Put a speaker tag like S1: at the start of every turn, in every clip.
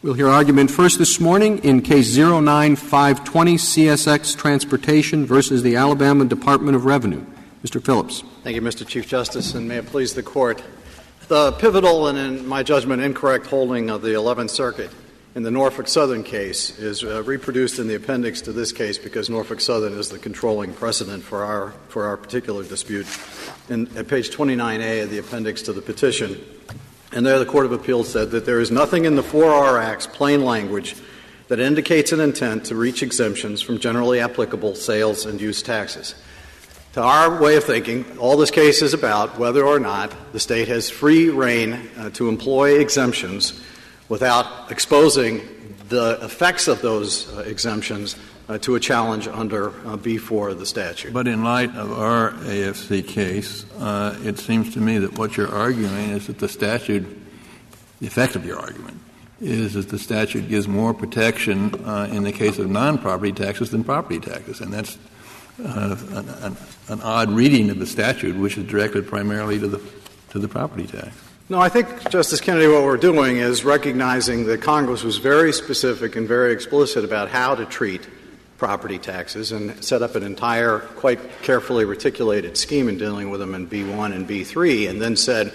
S1: We'll hear argument first this morning in Case 09520, CSX Transportation versus the Alabama Department of Revenue. Mr. Phillips.
S2: Thank you, Mr. Chief Justice, and may it please the Court. The pivotal and, in my judgment, incorrect holding of the 11th Circuit in the Norfolk Southern case is uh, reproduced in the appendix to this case because Norfolk Southern is the controlling precedent for our, for our particular dispute. In, at page 29A of the appendix to the petition, and there the Court of Appeals said that there is nothing in the 4R Act's plain language that indicates an intent to reach exemptions from generally applicable sales and use taxes. To our way of thinking, all this case is about whether or not the state has free reign uh, to employ exemptions without exposing the effects of those uh, exemptions uh, to a challenge under uh, B4 of the statute.
S3: But in light of our AFC case, uh, it seems to me that what you're arguing is that the statute, the effect of your argument, is that the statute gives more protection uh, in the case of non-property taxes than property taxes, and that's uh, an, an, an, odd reading of the statute, which is directed primarily to the to the property tax.
S2: No, I think, Justice Kennedy, what we're doing is recognizing that Congress was very specific and very explicit about how to treat property taxes and set up an entire, quite carefully reticulated scheme in dealing with them in B1 and B3, and then said,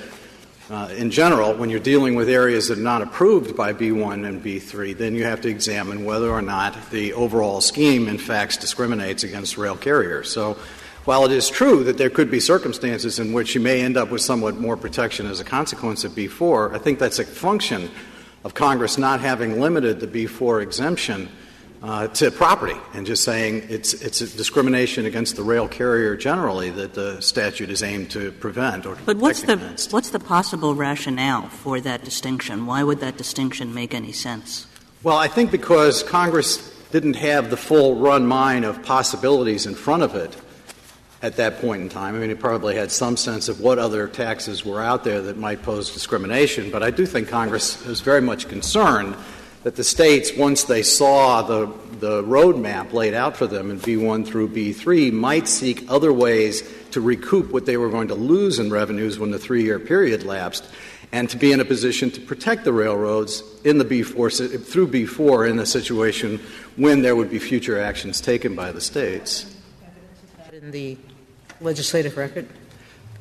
S2: uh, in general, when you're dealing with areas that are not approved by B1 and B3, then you have to examine whether or not the overall scheme, in fact, discriminates against rail carriers. So while it is true that there could be circumstances in which you may end up with somewhat more protection as a consequence of B4, I think that's a function of Congress not having limited the B4 exemption uh, to property and just saying it's, it's a discrimination against the rail carrier generally that the statute is aimed to prevent or
S4: But what's the,
S2: against.
S4: what's the possible rationale for that distinction? Why would that distinction make any sense?
S2: Well, I think because Congress didn't have the full run mine of possibilities in front of it at that point in time. I mean, it probably had some sense of what other taxes were out there that might pose discrimination, but I do think Congress was very much concerned that the states, once they saw the, the roadmap laid out for them in B1 through B3, might seek other ways to recoup what they were going to lose in revenues when the three year period lapsed, and to be in a position to protect the railroads in the B4, through B4 in a situation when there would be future actions taken by the states.
S5: In the legislative record?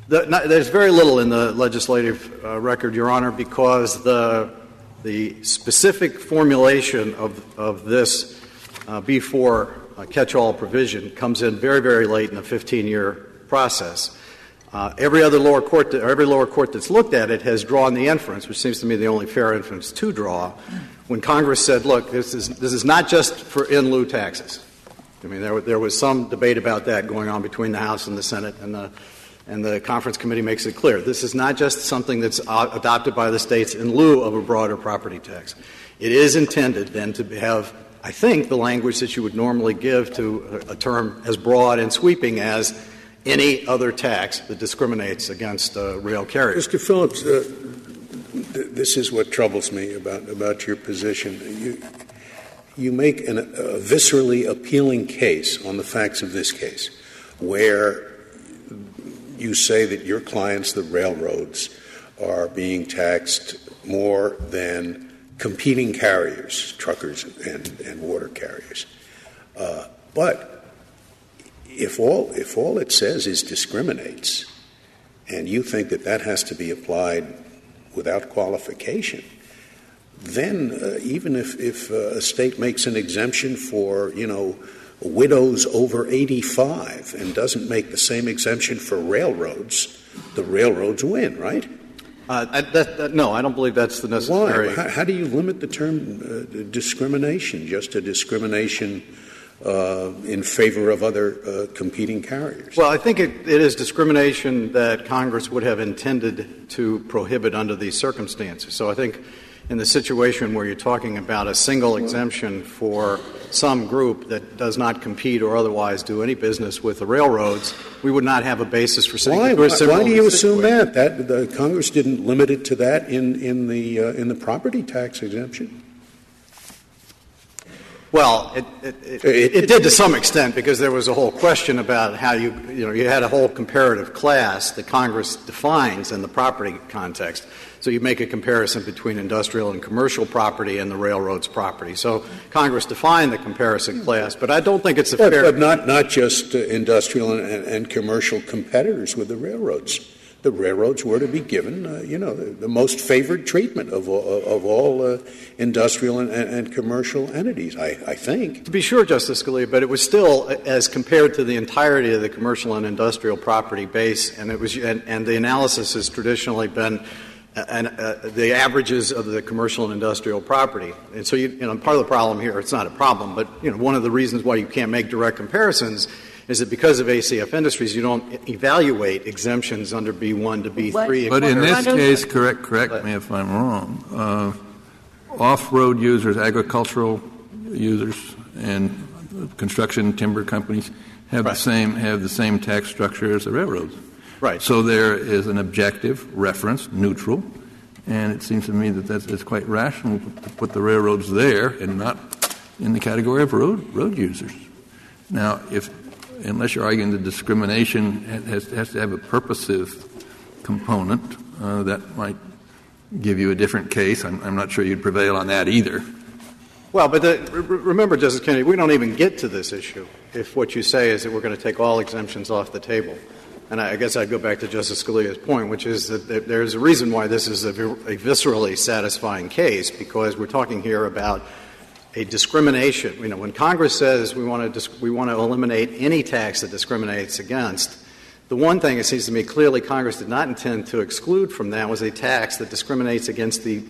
S2: The, not, there's very little in the legislative uh, record, Your Honor, because the the specific formulation of, of this uh, B4 uh, catch all provision comes in very, very late in the 15 year process. Uh, every other lower court, every lower court that's looked at it has drawn the inference, which seems to me the only fair inference to draw, when Congress said, look, this is, this is not just for in lieu taxes. I mean, there, there was some debate about that going on between the House and the Senate, and the and the conference committee makes it clear. This is not just something that's adopted by the states in lieu of a broader property tax. It is intended then to have, I think, the language that you would normally give to a, term as broad and sweeping as any other tax that discriminates against uh, rail carriers.
S6: Mr. Phillips, uh, th- this is what troubles me about, about your position. You, you make an, a viscerally appealing case on the facts of this case, where you say that your clients, the railroads, are being taxed more than competing carriers, truckers and, and water carriers. Uh, but if all, if all it says is discriminates, and you think that that has to be applied without qualification, then uh, even if, if uh, a state makes an exemption for, you know, widows over 85 and doesn't make the same exemption for railroads, the railroads win, right?
S2: Uh, that, that, no, I don't believe that's the necessary.
S6: Why? How, how do you limit the term uh, discrimination just to discrimination uh, in favor of other uh, competing carriers?
S2: Well, I think it, it is discrimination that Congress would have intended to prohibit under these circumstances. So I think in the situation where you're talking about a single exemption for some group that does not compete or otherwise do any business with the railroads, we would not have a basis for saying
S6: why, why, why do you assume that? That the Congress didn't limit it to that in in the uh, in the property tax exemption.
S2: Well, it, it, it, it, did to some extent because there was a whole question about how you, you know, you had a whole comparative class that Congress defines in the property context. So you make a comparison between industrial and commercial property and the railroad's property. So Congress defined the comparison class, but I don't think it's a
S6: but,
S2: fair.
S6: But not, not just uh, industrial and, and, commercial competitors with the railroads the railroads were to be given, uh, you know, the, the, most favored treatment of all, of all uh, industrial and, and, and, commercial entities, I, I, think.
S2: To be sure, Justice Scalia, but it was still, as compared to the entirety of the commercial and industrial property base, and it was, and, and the analysis has traditionally been. And uh, the averages of the commercial and industrial property, and so you, you know, part of the problem here, it's not a problem, but you know, one of the reasons why you can't make direct comparisons is that because of ACF Industries, you don't evaluate exemptions under B1 to B3.
S3: But in this case, correct, correct me if I'm wrong, uh, off-road users, agricultural users, and construction timber companies have
S2: right.
S3: the same have the same tax structure as the railroads.
S2: Right.
S3: So there is an objective reference, neutral, and it seems to me that that's it's quite rational to put the railroads there and not in the category of road road users. Now, if unless you're arguing the discrimination has, has to have a purposive component, uh, that might give you a different case. I'm, I'm, not sure you'd prevail on that either.
S2: Well, but the, remember, Justice Kennedy, we don't even get to this issue if what you say is that we're going to take all exemptions off the table. And I guess I'd go back to Justice Scalia's point, which is that there's a reason why this is a, viscerally satisfying case, because we're talking here about a discrimination. You know, when Congress says we want to dis- we want to eliminate any tax that discriminates against, the one thing it seems to me clearly Congress did not intend to exclude from that was a tax that discriminates against the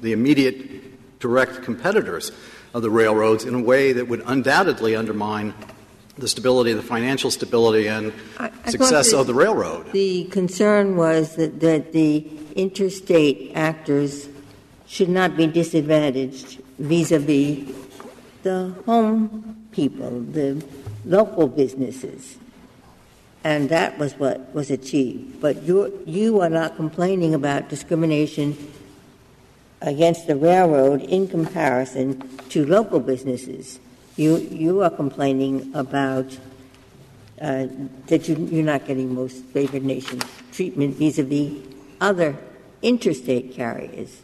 S2: the immediate direct competitors of the railroads in a way that would undoubtedly undermine the stability, the financial stability, and I, I success of the railroad.
S7: The concern was that, that the interstate actors should not be disadvantaged vis-a-vis the home people, the local businesses. And that was what was achieved. But you you are not complaining about discrimination against the railroad in comparison to local businesses. You, you are complaining about uh, that you, you're not getting most favored nation treatment vis-a-vis other interstate carriers.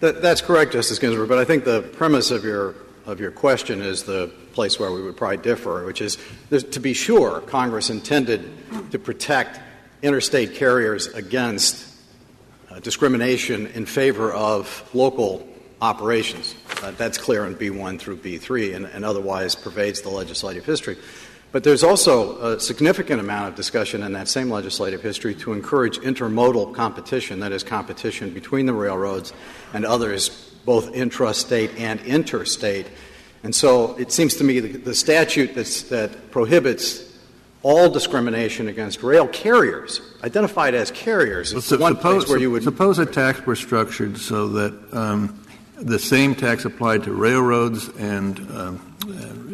S2: That, that's correct, Justice Ginsburg. But I think the premise of your of your question is the place where we would probably differ, which is to be sure Congress intended to protect interstate carriers against uh, discrimination in favor of local operations. Uh, that's clear in B1 through B3 and, and otherwise pervades the legislative history. But there's also a significant amount of discussion in that same legislative history to encourage intermodal competition, that is, competition between the railroads and others, both intrastate and interstate. And so it seems to me the, the statute that prohibits all discrimination against rail carriers, identified as carriers, is well, one suppose, place where you would.
S3: Suppose a tax were structured so that um, the same tax applied to railroads and, um,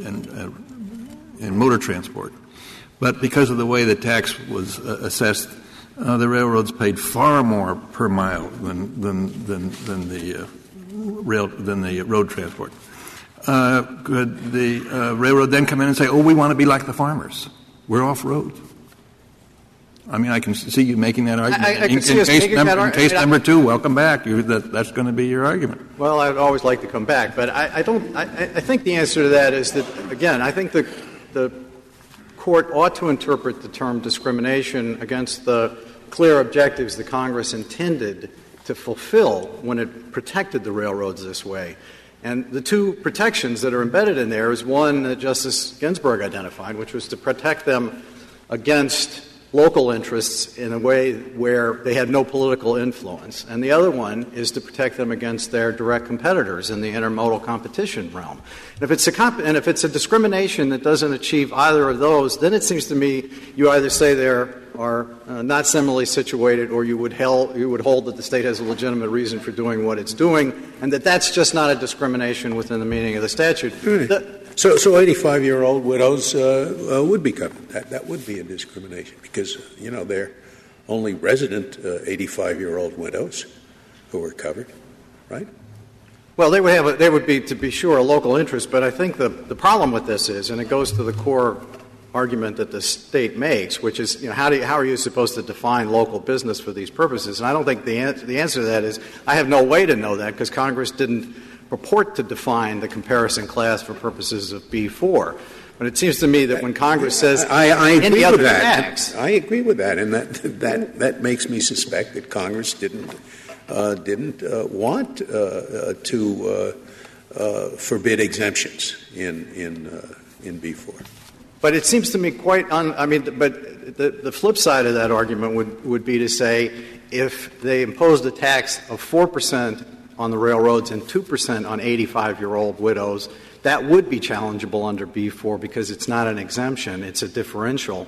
S3: and uh, in motor transport. But because of the way the tax was uh, assessed, uh, the railroads paid far more per mile than than than, than the uh, rail than the road transport. Uh, could the uh, railroad then come in and say, "Oh, we want to be like the farmers. We're off road." I mean, I can see you making that argument.
S2: I, I in, in,
S3: case,
S2: number,
S3: in case number two, welcome back. You, that, that's going to be your argument.
S2: Well, I'd always like to come back, but I, I don't. I, I, think the answer to that is that again, I think the the court ought to interpret the term discrimination against the clear objectives the Congress intended to fulfill when it protected the railroads this way. And the two protections that are embedded in there is one that Justice Ginsburg identified, which was to protect them against local interests in a way where they had no political influence. And the other one is to protect them against their direct competitors in the intermodal competition realm. And if it's a, comp- and if it's a discrimination that doesn't achieve either of those, then it seems to me you either say they are uh, not similarly situated or you would, hell, you would hold that the state has a legitimate reason for doing what it's doing and that that's just not a discrimination within the meaning of the statute. The,
S6: so, so 85 year old widows uh, uh, would be covered. That, that would be a discrimination because, you know, they're only resident 85 uh, year old widows who are covered, right?
S2: Well, they would have, a, they would be, to be sure, a local interest, but I think the, the problem with this is, and it goes to the core argument that the state makes, which is, you know, how, do you, how are you supposed to define local business for these purposes? And I don't think the, an- the answer to that is, I have no way to know that because Congress didn't purport to define the comparison class for purposes of B4. But it seems to me that when Congress says
S6: I, I agree
S2: other
S6: with that.
S2: tax,
S6: I agree with that, and that that that makes me suspect that Congress didn't uh, didn't uh, want uh, uh, to uh, uh, forbid exemptions in in uh, in B four.
S2: But it seems to me quite un, I mean, but the, the flip side of that argument would, would be to say if they imposed a tax of 4% on the railroads and 2% on 85 year old widows, that would be challengeable under B4 because it's not an exemption, it's a differential.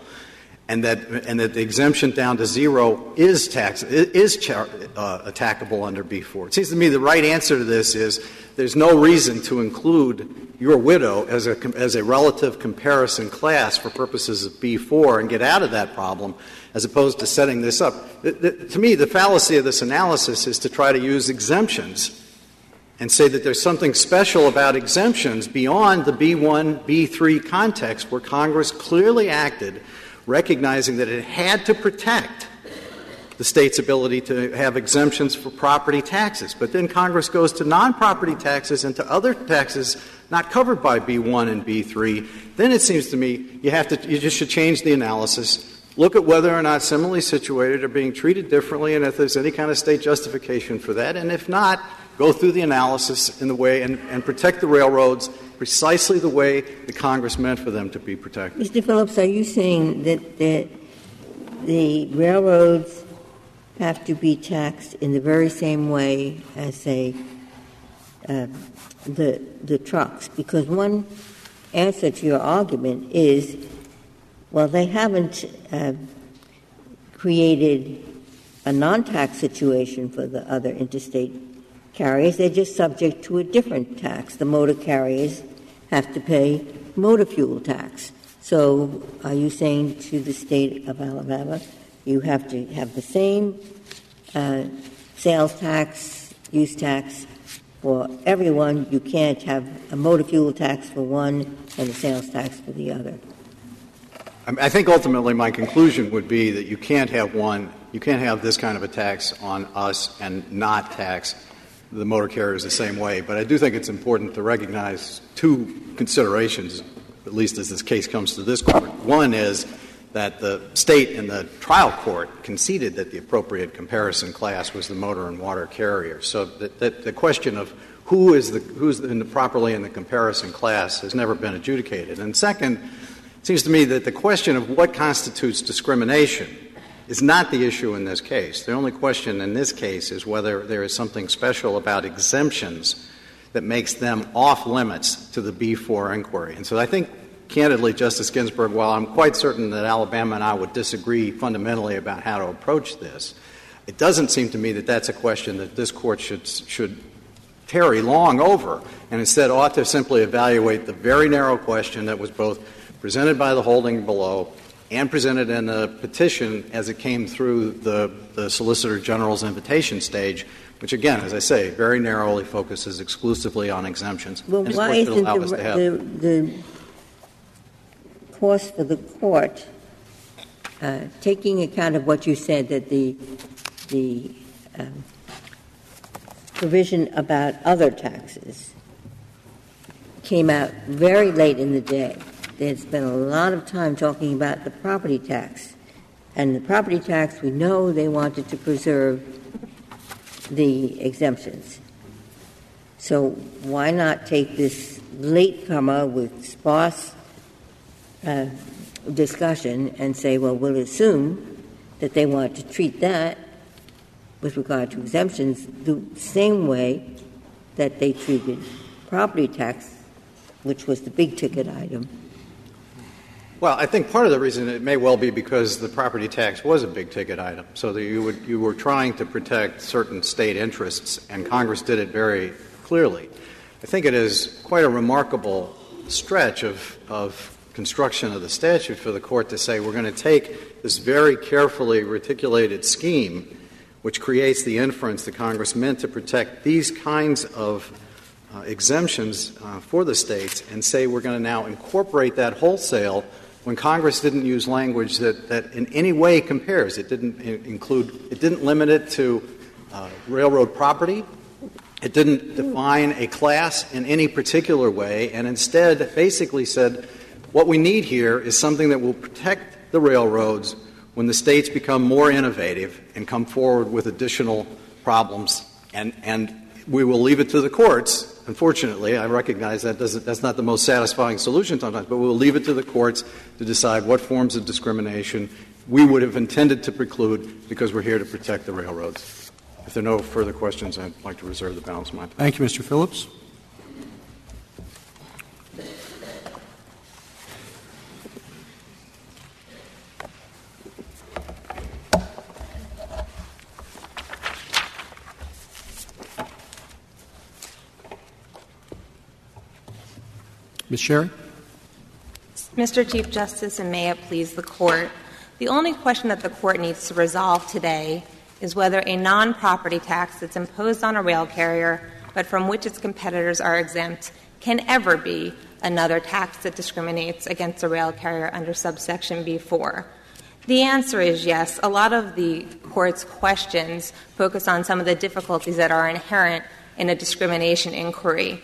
S2: And that, and that the exemption down to zero is tax is char, uh, attackable under B4. It seems to me the right answer to this is there's no reason to include your widow as a as a relative comparison class for purposes of B4 and get out of that problem, as opposed to setting this up. To me, the fallacy of this analysis is to try to use exemptions and say that there's something special about exemptions beyond the B1, B3 context where Congress clearly acted, recognizing that it had to protect the state's ability to have exemptions for property taxes. But then Congress goes to non property taxes and to other taxes not covered by B1 and B3. Then it seems to me you have to, you just should change the analysis. Look at whether or not similarly situated are being treated differently and if there's any kind of state justification for that. And if not, go through the analysis in the way and, and protect the railroads precisely the way the Congress meant for them to be protected.
S7: Mr. Phillips, are you saying that, that the railroads have to be taxed in the very same way as, say, uh, the, the trucks? Because one answer to your argument is well, they haven't uh, created a non tax situation for the other interstate carriers. They're just subject to a different tax. The motor carriers have to pay motor fuel tax. So, are you saying to the state of Alabama, you have to have the same uh, sales tax, use tax for everyone? You can't have a motor fuel tax for one and a sales tax for the other.
S2: I think ultimately my conclusion would be that you can't have one, you can't have this kind of a tax on us and not tax the motor carriers the same way. But I do think it's important to recognize two considerations, at least as this case comes to this court. One is that the state in the trial court conceded that the appropriate comparison class was the motor and water carrier. So that, that the question of who is the, who's in the, properly in the comparison class has never been adjudicated. And second, it seems to me that the question of what constitutes discrimination is not the issue in this case. The only question in this case is whether there is something special about exemptions that makes them off limits to the B4 inquiry. And so I think, candidly, Justice Ginsburg, while I'm quite certain that Alabama and I would disagree fundamentally about how to approach this, it doesn't seem to me that that's a question that this court should, should tarry long over, and instead ought to simply evaluate the very narrow question that was both presented by the holding below and presented in a petition as it came through the, the Solicitor General's invitation stage, which, again, as I say, very narrowly focuses exclusively on exemptions.
S7: Well,
S2: and
S7: why isn't the,
S2: us to have-
S7: the, the course for the court uh, taking account of what you said that the the um, provision about other taxes came out very late in the day. There's spent a lot of time talking about the property tax. And the property tax, we know they wanted to preserve the exemptions. So why not take this latecomer with sparse uh, discussion and say, well, we'll assume that they want to treat that with regard to exemptions the same way that they treated property tax, which was the big ticket item.
S2: Well, I think part of the reason it may well be because the property tax was a big ticket item, so that you would you were trying to protect certain state interests, and Congress did it very clearly. I think it is quite a remarkable stretch of of construction of the statute for the court to say we're going to take this very carefully reticulated scheme, which creates the inference that Congress meant to protect these kinds of uh, exemptions uh, for the states and say we're going to now incorporate that wholesale when Congress didn't use language that, that in any way compares. It didn't include, it didn't limit it to uh, railroad property. It didn't define a class in any particular way, and instead basically said what we need here is something that will protect the railroads when the states become more innovative and come forward with additional problems. And, and we will leave it to the courts. Unfortunately, I recognize that that's not the most satisfying solution sometimes, but we'll leave it to the courts to decide what forms of discrimination we would have intended to preclude because we're here to protect the railroads. If there are no further questions, I'd like to reserve the balance of my time.
S1: Thank you, Mr. Phillips. Ms. Sherry?
S8: Mr. Chief Justice, and may it please the Court, the only question that the Court needs to resolve today is whether a non property tax that's imposed on a rail carrier but from which its competitors are exempt can ever be another tax that discriminates against a rail carrier under subsection B4. The answer is yes. A lot of the Court's questions focus on some of the difficulties that are inherent in a discrimination inquiry.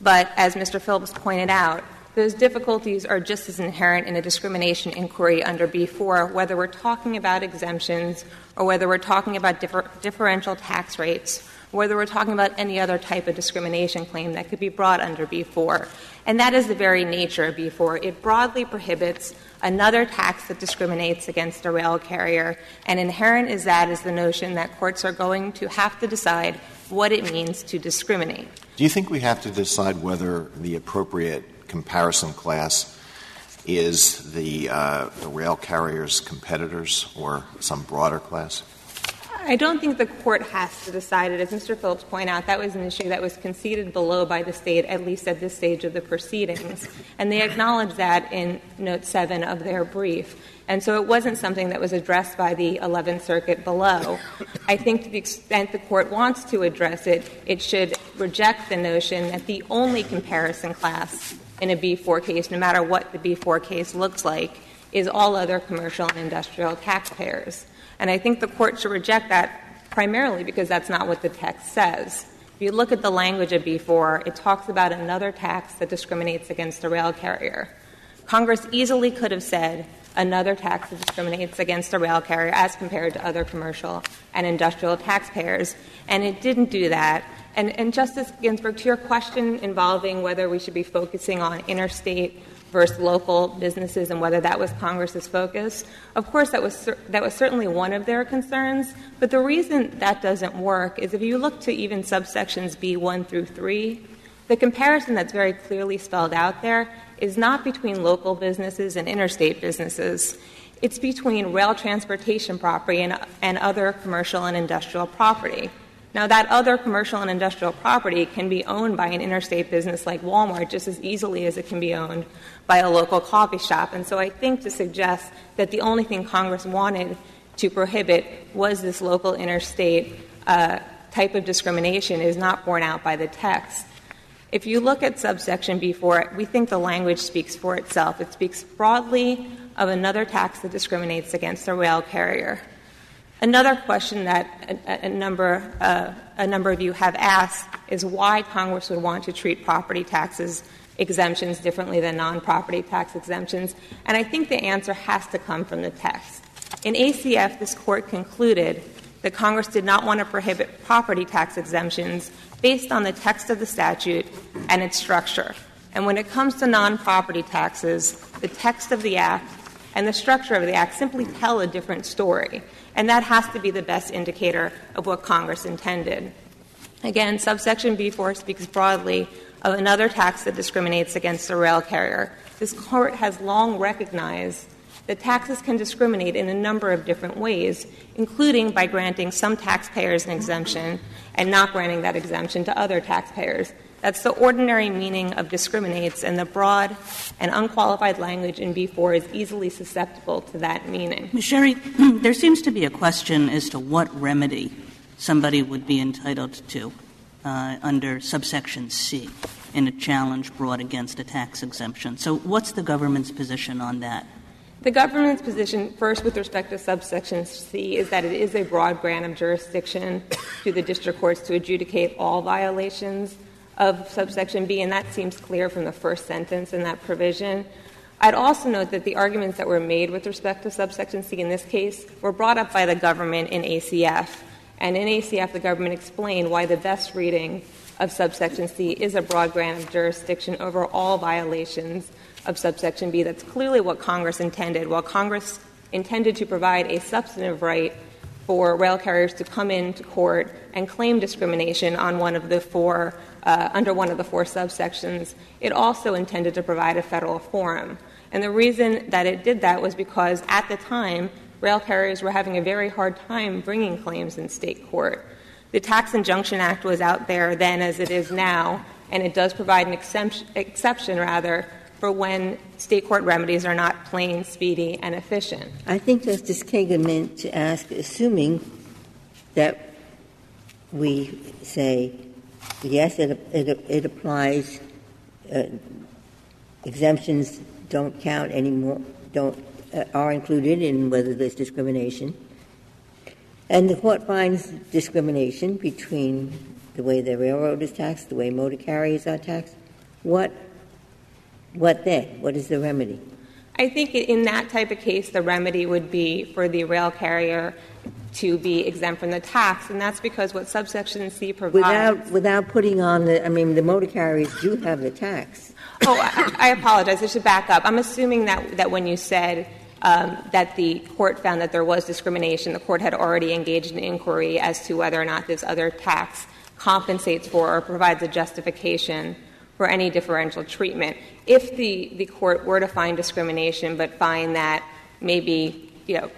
S8: But as Mr. Phillips pointed out, those difficulties are just as inherent in a discrimination inquiry under B4, whether we're talking about exemptions or whether we're talking about differ- differential tax rates, whether we're talking about any other type of discrimination claim that could be brought under B4. And that is the very nature of B4. It broadly prohibits another tax that discriminates against a rail carrier, and inherent is that is the notion that courts are going to have to decide what it means to discriminate.
S9: Do you think we have to decide whether the appropriate comparison class is the, uh, the rail carrier's competitors or some broader class?
S8: I don't think the court has to decide it. As Mr. Phillips pointed out, that was an issue that was conceded below by the state, at least at this stage of the proceedings. And they acknowledged that in note 7 of their brief. And so it wasn't something that was addressed by the 11th Circuit below. I think to the extent the court wants to address it, it should reject the notion that the only comparison class in a B4 case, no matter what the B4 case looks like, is all other commercial and industrial taxpayers. And I think the court should reject that primarily because that's not what the text says. If you look at the language of B4, it talks about another tax that discriminates against a rail carrier. Congress easily could have said another tax that discriminates against a rail carrier as compared to other commercial and industrial taxpayers, and it didn't do that. And, and Justice Ginsburg, to your question involving whether we should be focusing on interstate versus local businesses and whether that was Congress's focus. Of course, that was, cer- that was certainly one of their concerns, but the reason that doesn't work is if you look to even subsections B1 through 3, the comparison that's very clearly spelled out there is not between local businesses and interstate businesses. It's between rail transportation property and, and other commercial and industrial property. Now, that other commercial and industrial property can be owned by an interstate business like Walmart just as easily as it can be owned by a local coffee shop. And so I think to suggest that the only thing Congress wanted to prohibit was this local interstate uh, type of discrimination is not borne out by the text. If you look at subsection B4, we think the language speaks for itself. It speaks broadly of another tax that discriminates against a rail carrier. Another question that a, a number, uh, a number of you have asked is why Congress would want to treat property taxes exemptions differently than non property tax exemptions. And I think the answer has to come from the text. In ACF, this court concluded that Congress did not want to prohibit property tax exemptions based on the text of the statute and its structure. And when it comes to non property taxes, the text of the Act and the structure of the Act simply tell a different story. And that has to be the best indicator of what Congress intended. Again, subsection B4 speaks broadly of another tax that discriminates against a rail carrier. This court has long recognized that taxes can discriminate in a number of different ways, including by granting some taxpayers an exemption and not granting that exemption to other taxpayers. That's the ordinary meaning of discriminates, and the broad and unqualified language in B4 is easily susceptible to that meaning.
S4: Ms. Sherry, there seems to be a question as to what remedy somebody would be entitled to. uh, under subsection C in a challenge brought against a tax exemption. So, what's the government's position on that?
S8: The government's position, first with respect to subsection C, is that it is a broad grant of jurisdiction to the district courts to adjudicate all violations of subsection B, and that seems clear from the first sentence in that provision. I'd also note that the arguments that were made with respect to subsection C in this case were brought up by the government in ACF. And in ACF, the government explained why the best reading of subsection C is a broad grant of jurisdiction over all violations of subsection B. That's clearly what Congress intended. While Congress intended to provide a substantive right for rail carriers to come into court and claim discrimination on one of the four uh, under one of the four subsections, it also intended to provide a federal forum. And the reason that it did that was because at the time, rail carriers were having a very hard time bringing claims in state court. The Tax Injunction Act was out there then as it is now, and it does provide an exemption, exception rather for when state court remedies are not plain, speedy, and efficient.
S7: I think Justice Kagan meant to ask, assuming that we say, yes, it, it, it applies, uh, exemptions don't count anymore, don't, uh, are included in whether there's discrimination. And the court finds discrimination between the way the railroad is taxed, the way motor carriers are taxed. What what then? What is the remedy?
S8: I think in that type of case, the remedy would be for the rail carrier to be exempt from the tax, and that's because what subsection C provides.
S7: Without, without putting on the, I mean, the motor carriers do have the tax.
S8: Oh, I, I apologize. I should back up. I'm assuming that, that when you said um, that the court found that there was discrimination, the court had already engaged in inquiry as to whether or not this other tax compensates for or provides a justification for any differential treatment. If the, the court were to find discrimination but find that maybe, you know,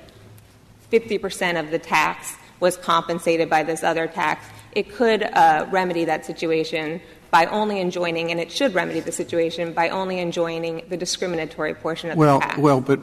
S8: 50% of the tax was compensated by this other tax, it could uh, remedy that situation by only enjoining, and it should remedy the situation by only enjoining the discriminatory portion of
S1: well,
S8: the tax.
S1: Well, but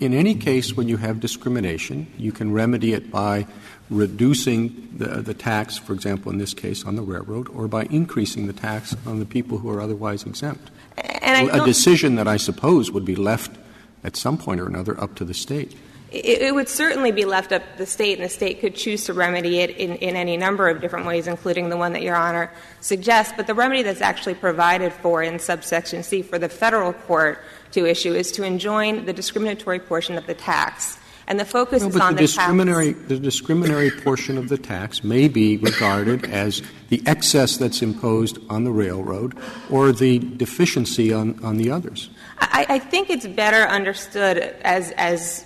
S1: in any case, when you have discrimination, you can remedy it by reducing the, the tax, for example, in this case, on the railroad, or by increasing the tax on the people who are otherwise exempt.
S8: And
S1: a decision that I suppose would be left at some point or another up to the state.
S8: It, would certainly be left up to the state, and the state could choose to remedy it in, in any number of different ways, including the one that Your Honor suggests. But the remedy that's actually provided for in subsection C for the federal court to issue is to enjoin the discriminatory portion of the tax. And the focus
S1: no,
S8: is on
S1: the,
S8: the
S1: discriminatory,
S8: tax.
S1: The discriminatory portion of the tax may be regarded as the excess that's imposed on the railroad or the deficiency on, on the others.
S8: I, I think it's better understood as, as,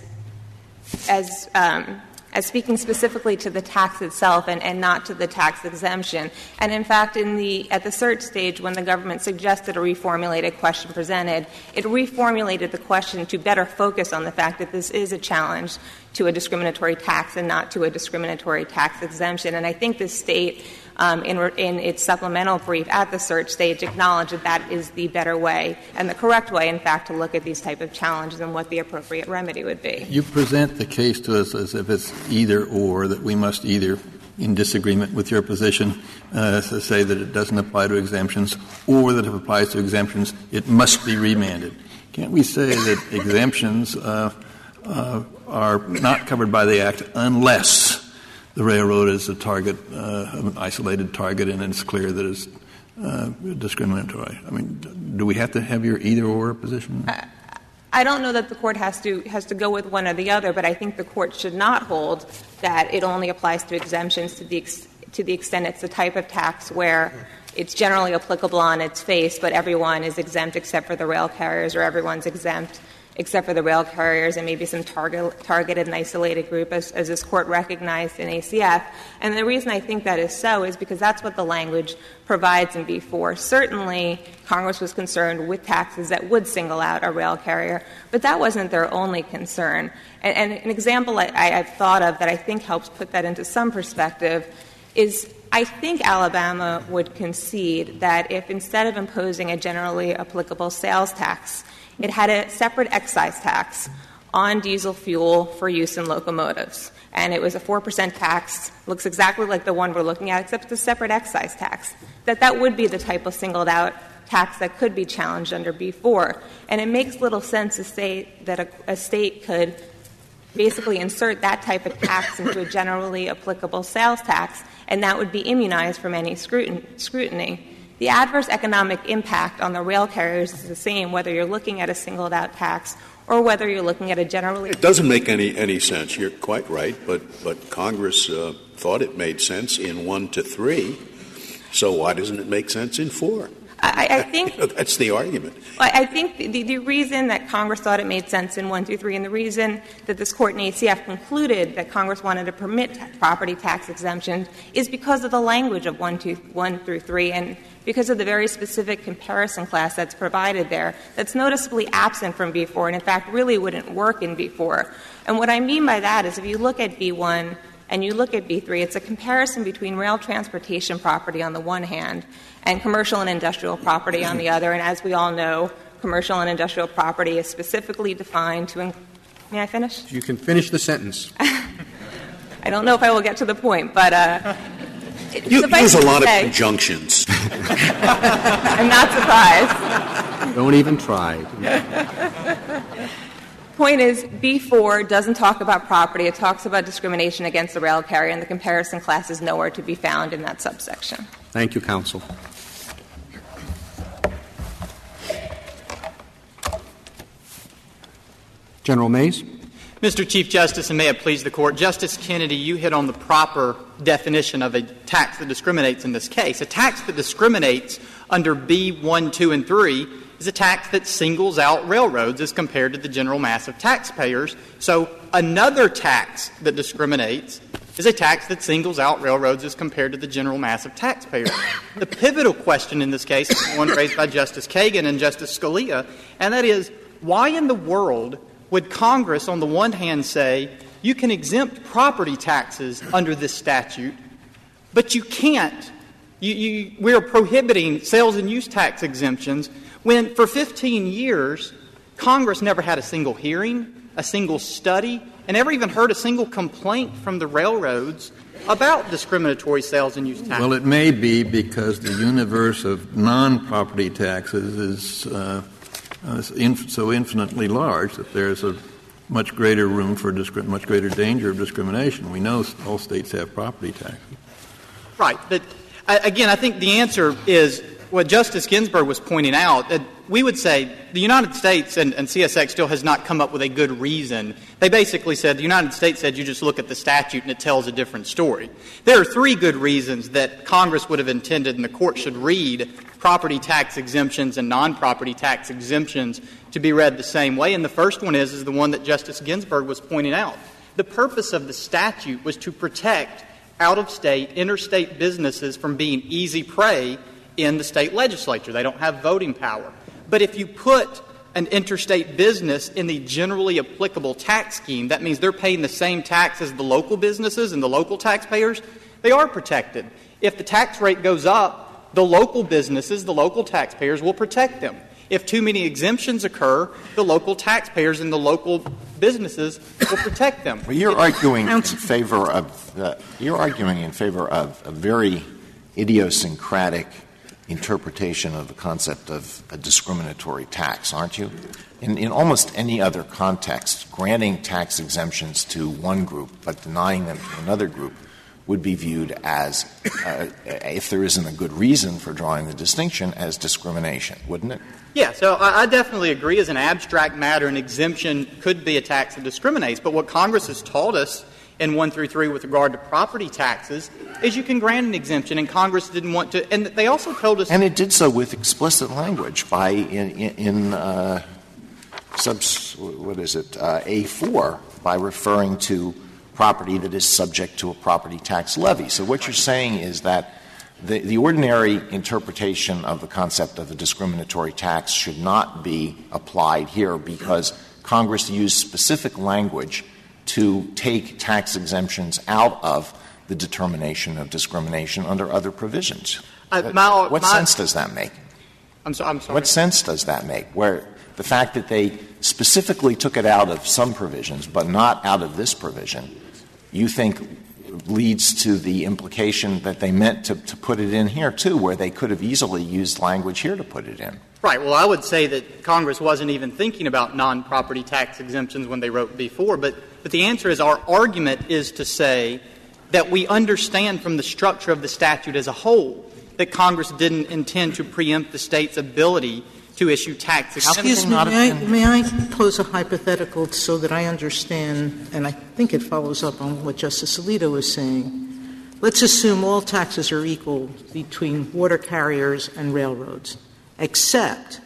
S8: as um, as speaking specifically to the tax itself and, and not to the tax exemption. And in fact, in the, at the cert stage, when the government suggested a reformulated question presented, it reformulated the question to better focus on the fact that this is a challenge to a discriminatory tax and not to a discriminatory tax exemption. And I think the state in, in, its supplemental brief at the cert stage acknowledge that that is the better way and the correct way, in fact, to look at these type of challenges and what the appropriate remedy would be.
S3: You present the case to us as if it's either or, that we must either in disagreement with your position uh, say that it doesn't apply to exemptions, or that if it applies to exemptions, it must be remanded. Can't we say that exemptions uh, uh, are not covered by the Act unless the railroad is a target, uh, an isolated target, and it's clear that it's uh, discriminatory. I mean, do we have to have your either or position?
S8: I, I don't know that the court has to has to go with one or the other, but I think the court should not hold that it only applies to exemptions to the ex- to the extent it's the type of tax where it's generally applicable on its face, but everyone is exempt except for the rail carriers, or everyone's exempt except for the rail carriers and maybe some target, targeted and isolated group, as, as this court recognized in ACF. And the reason I think that is so is because that's what the language provides in B4. Certainly, Congress was concerned with taxes that would single out a rail carrier, but that wasn't their only concern. And, and an example I, I've thought of that I think helps put that into some perspective is I think Alabama would concede that if instead of imposing a generally applicable sales tax, it had a separate excise tax on diesel fuel for use in locomotives. And it was a 4% tax, looks exactly like the one we're looking at, except it's a separate excise tax. That that would be the type of singled out tax that could be challenged under B4. And it makes little sense to say that a, a state could basically insert that type of tax into a generally applicable sales tax, and that would be immunized from any scrutiny. The adverse economic impact on the rail carriers is the same whether you're looking at a singled out tax or whether you're looking at a generally.
S6: It doesn't make any, any sense. You're quite right, but, but Congress uh, thought it made sense in 1 to 3. So why doesn't it make sense in 4?
S8: I, I think
S6: that's the argument.
S8: I think the, the reason that Congress thought it made sense in 1 through 3 and the reason that this court in ACF concluded that Congress wanted to permit property tax exemptions is because of the language of 1, 2, 1 through 3 and because of the very specific comparison class that's provided there that's noticeably absent from B4 and in fact really wouldn't work in B4. And what I mean by that is if you look at B1 and you look at B3, it's a comparison between rail transportation property on the one hand and commercial and industrial property on the other. And as we all know, commercial and industrial property is specifically defined to. May I finish?
S1: You can finish the sentence.
S8: I don't know if I will get to the point, but. Uh, Uh,
S6: you use a lot say, of conjunctions.
S8: I'm not surprised.
S1: Don't even try.
S8: Point is, B4 doesn't talk about property. It talks about discrimination against the rail carrier, and the comparison class is nowhere to be found in that subsection.
S1: Thank you, counsel. General Maze.
S10: Mr. Chief Justice, and may it please the Court, Justice Kennedy, you hit on the proper definition of a tax that discriminates in this case. A tax that discriminates under B 1, 2, and 3 is a tax that singles out railroads as compared to the general mass of taxpayers. So another tax that discriminates is a tax that singles out railroads as compared to the general mass of taxpayers. the pivotal question in this case is one raised by Justice Kagan and Justice Scalia, and that is why in the world would Congress, on the one hand, say you can exempt property taxes under this statute, but you can't? You, you, we are prohibiting sales and use tax exemptions when for 15 years Congress never had a single hearing, a single study, and never even heard a single complaint from the railroads about discriminatory sales and use tax.
S3: Well, it may be because the universe of non property taxes is uh, uh, so infinitely large that there's a much greater room for much greater danger of discrimination. We know all states have property taxes.
S10: Right. But uh, again, I think the answer is what Justice Ginsburg was pointing out. That we would say the United States and, and, CSX still has not come up with a good reason. They basically said the United States said you just look at the statute and it tells a different story. There are three good reasons that Congress would have intended and the court should read property tax exemptions and non-property tax exemptions to be read the same way. And the first one is, is the one that Justice Ginsburg was pointing out. The purpose of the statute was to protect out-of-state, interstate businesses from being easy prey in the state legislature. They don't have voting power. But if you put an interstate business in the generally applicable tax scheme, that means they're paying the same tax as the local businesses and the local taxpayers. They are protected. If the tax rate goes up, the local businesses, the local taxpayers will protect them. If too many exemptions occur, the local taxpayers and the local businesses will protect them.
S9: Well, you're arguing in favor of uh, you're arguing in favor of a very idiosyncratic interpretation of the concept of a discriminatory tax, aren't you? In, in, almost any other context, granting tax exemptions to one group but denying them to another group would be viewed as, uh, if there isn't a good reason for drawing the distinction, as discrimination, wouldn't it?
S10: Yeah, so I, I definitely agree. As an abstract matter, an exemption could be a tax that discriminates. But what Congress has taught us in 1 through 3 with regard to property taxes is you can grant an exemption, and Congress didn't want to. And they also told us.
S9: And it did so with explicit language by in, in uh, subs, what is it, uh, A4, by referring to property that is subject to a property tax levy. So what you're saying is that the, the ordinary interpretation of the concept of a discriminatory tax should not be applied here because Congress used specific language to take tax exemptions out of the determination of discrimination under other provisions. Uh, my, what my, sense does that make?
S10: I'm, so, I'm sorry.
S9: What sense does that make? Where the fact that they specifically took it out of some provisions but not out of this provision, you think leads to the implication that they meant to, to put it in here, too, where they could have easily used language here to put it in.
S10: Right. Well, I would say that Congress wasn't even thinking about non property tax exemptions when they wrote B4, but, but the answer is our argument is to say that we understand from the structure of the statute as a whole that Congress didn't intend to preempt the state's ability to issue tax
S5: Excuse me, may I, may I pose a hypothetical so that I understand, and I think it follows up on what Justice Alito was saying. Let's assume all taxes are equal between water carriers and railroads, except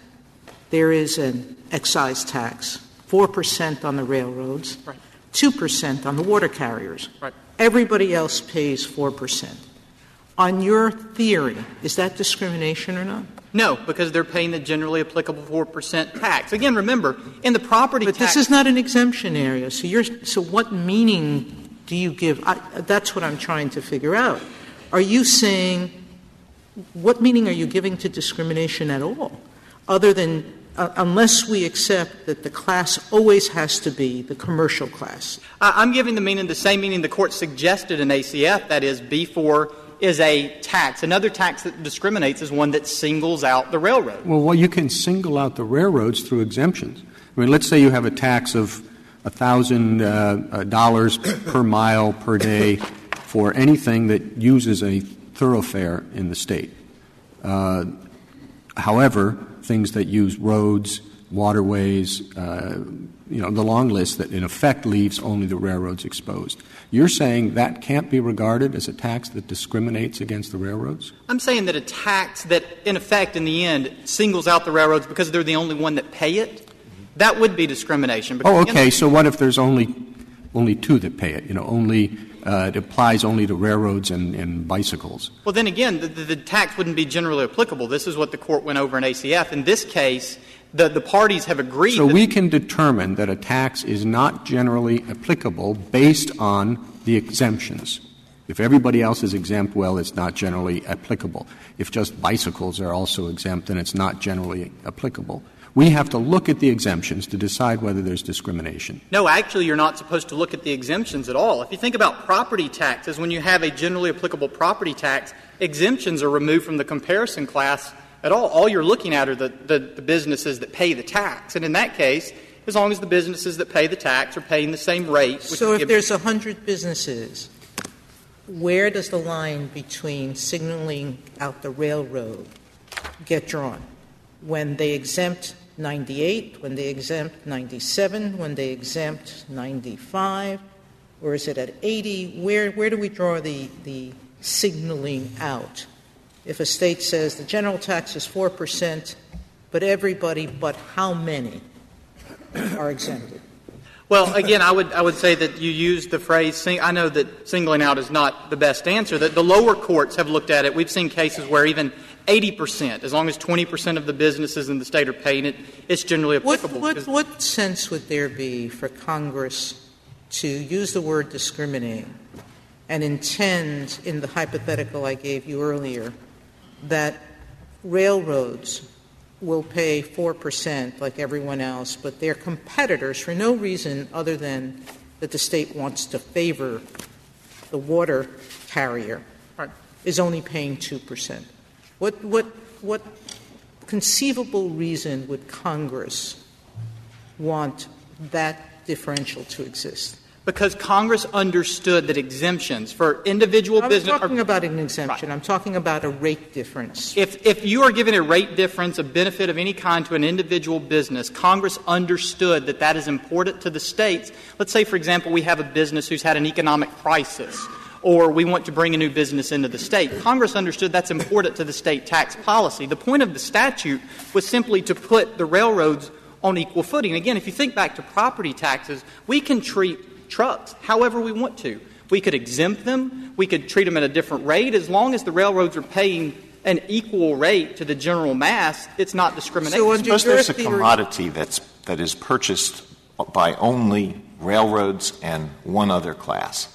S5: there is an excise tax, 4% on the railroads,
S10: Right.
S5: 2% on the water carriers.
S10: Right.
S5: Everybody else pays 4%. On your theory, is that discrimination or not?
S10: No, because they're paying the generally applicable 4% tax. Again, remember, in the property
S5: But
S10: tax.
S5: this is not an exemption area, so you're, so what meaning do you give? I, that's what I'm trying to figure out. Are you saying, what meaning are you giving to discrimination at all? Other than, uh, unless we accept that the class always has to be the commercial class.
S10: I- I'm giving the meaning, the same meaning the court suggested in ACF, that is, B4 is a tax. Another tax that discriminates is one that singles out the railroad.
S1: Well, well, you can single out the railroads through exemptions. I mean, let's say you have a tax of $1,000 uh, dollars per mile per day for anything that uses a thoroughfare in the state. Uh, however, things that use roads, waterways, uh, you know, the long list that in effect leaves only the railroads exposed. You're saying that can't be regarded as a tax that discriminates against the railroads?
S10: I'm saying that a tax that, in effect, in the end, singles out the railroads because they're the only one that pay it, that would be discrimination.
S1: Oh, okay. So what if there's only only two that pay it? You know, only Uh, it applies only to railroads and, and bicycles.
S10: Well, then again, the, the, the tax wouldn't be generally applicable. This is what the court went over in ACF. In this case, the, the parties have agreed.
S1: So we can determine that a tax is not generally applicable based on the exemptions. If everybody else is exempt, well, it's not generally applicable. If just bicycles are also exempt, then it's not generally applicable. We have to look at the exemptions to decide whether there's discrimination.
S10: No, actually, you're not supposed to look at the exemptions at all. If you think about property taxes, when you have a generally applicable property tax, exemptions are removed from the comparison class at all. All you're looking at are the, the, the businesses that pay the tax. And in that case, as long as the businesses that pay the tax are paying the same rate. which
S5: So if
S10: give-
S5: there's 100 businesses, where does the line between signaling out the railroad get drawn? When they exempt 98, when they exempt 97, when they exempt 95, or is it at 80? Where, where do we draw the, the signaling out? If a state says the general tax is 4%, but everybody but how many are exempted?
S10: Well, again, I would, I would say that you use the phrase, sing, I know that singling out is not the best answer, that the lower courts have looked at it. We've seen cases where even 80 percent, as long as 20 percent of the businesses in the state are paying it, it's generally
S5: What,
S10: applicable.
S5: what,
S10: because-
S5: what sense would there be for Congress to use the word discriminate and intend, in the hypothetical I gave you earlier, that railroads will pay 4% like everyone else, but their competitors, for no reason other than that the state wants to favor the water carrier,
S10: Right.
S5: is only paying 2%? What, what, what conceivable reason would Congress want that differential to exist?
S10: Because Congress understood that exemptions for individual business.
S5: I'm talking
S10: are-
S5: about an exemption. I'm talking about a rate difference.
S10: If, if you are giving a rate difference, a benefit of any kind to an individual business, Congress understood that that is important to the states. Let's say, for example, we have a business who's had an economic crisis, or we want to bring a new business into the state. Congress understood that's important to the state tax policy. The point of the statute was simply to put the railroads on equal footing. Again, if you think back to property taxes, we can treat trucks however we want to. We could exempt them, we could treat them at a different rate. As long as the railroads are paying an equal rate to the general mass, it's not discrimination.
S5: So under
S9: Suppose
S5: your
S9: there's a commodity that's, that is purchased by only railroads and one other class,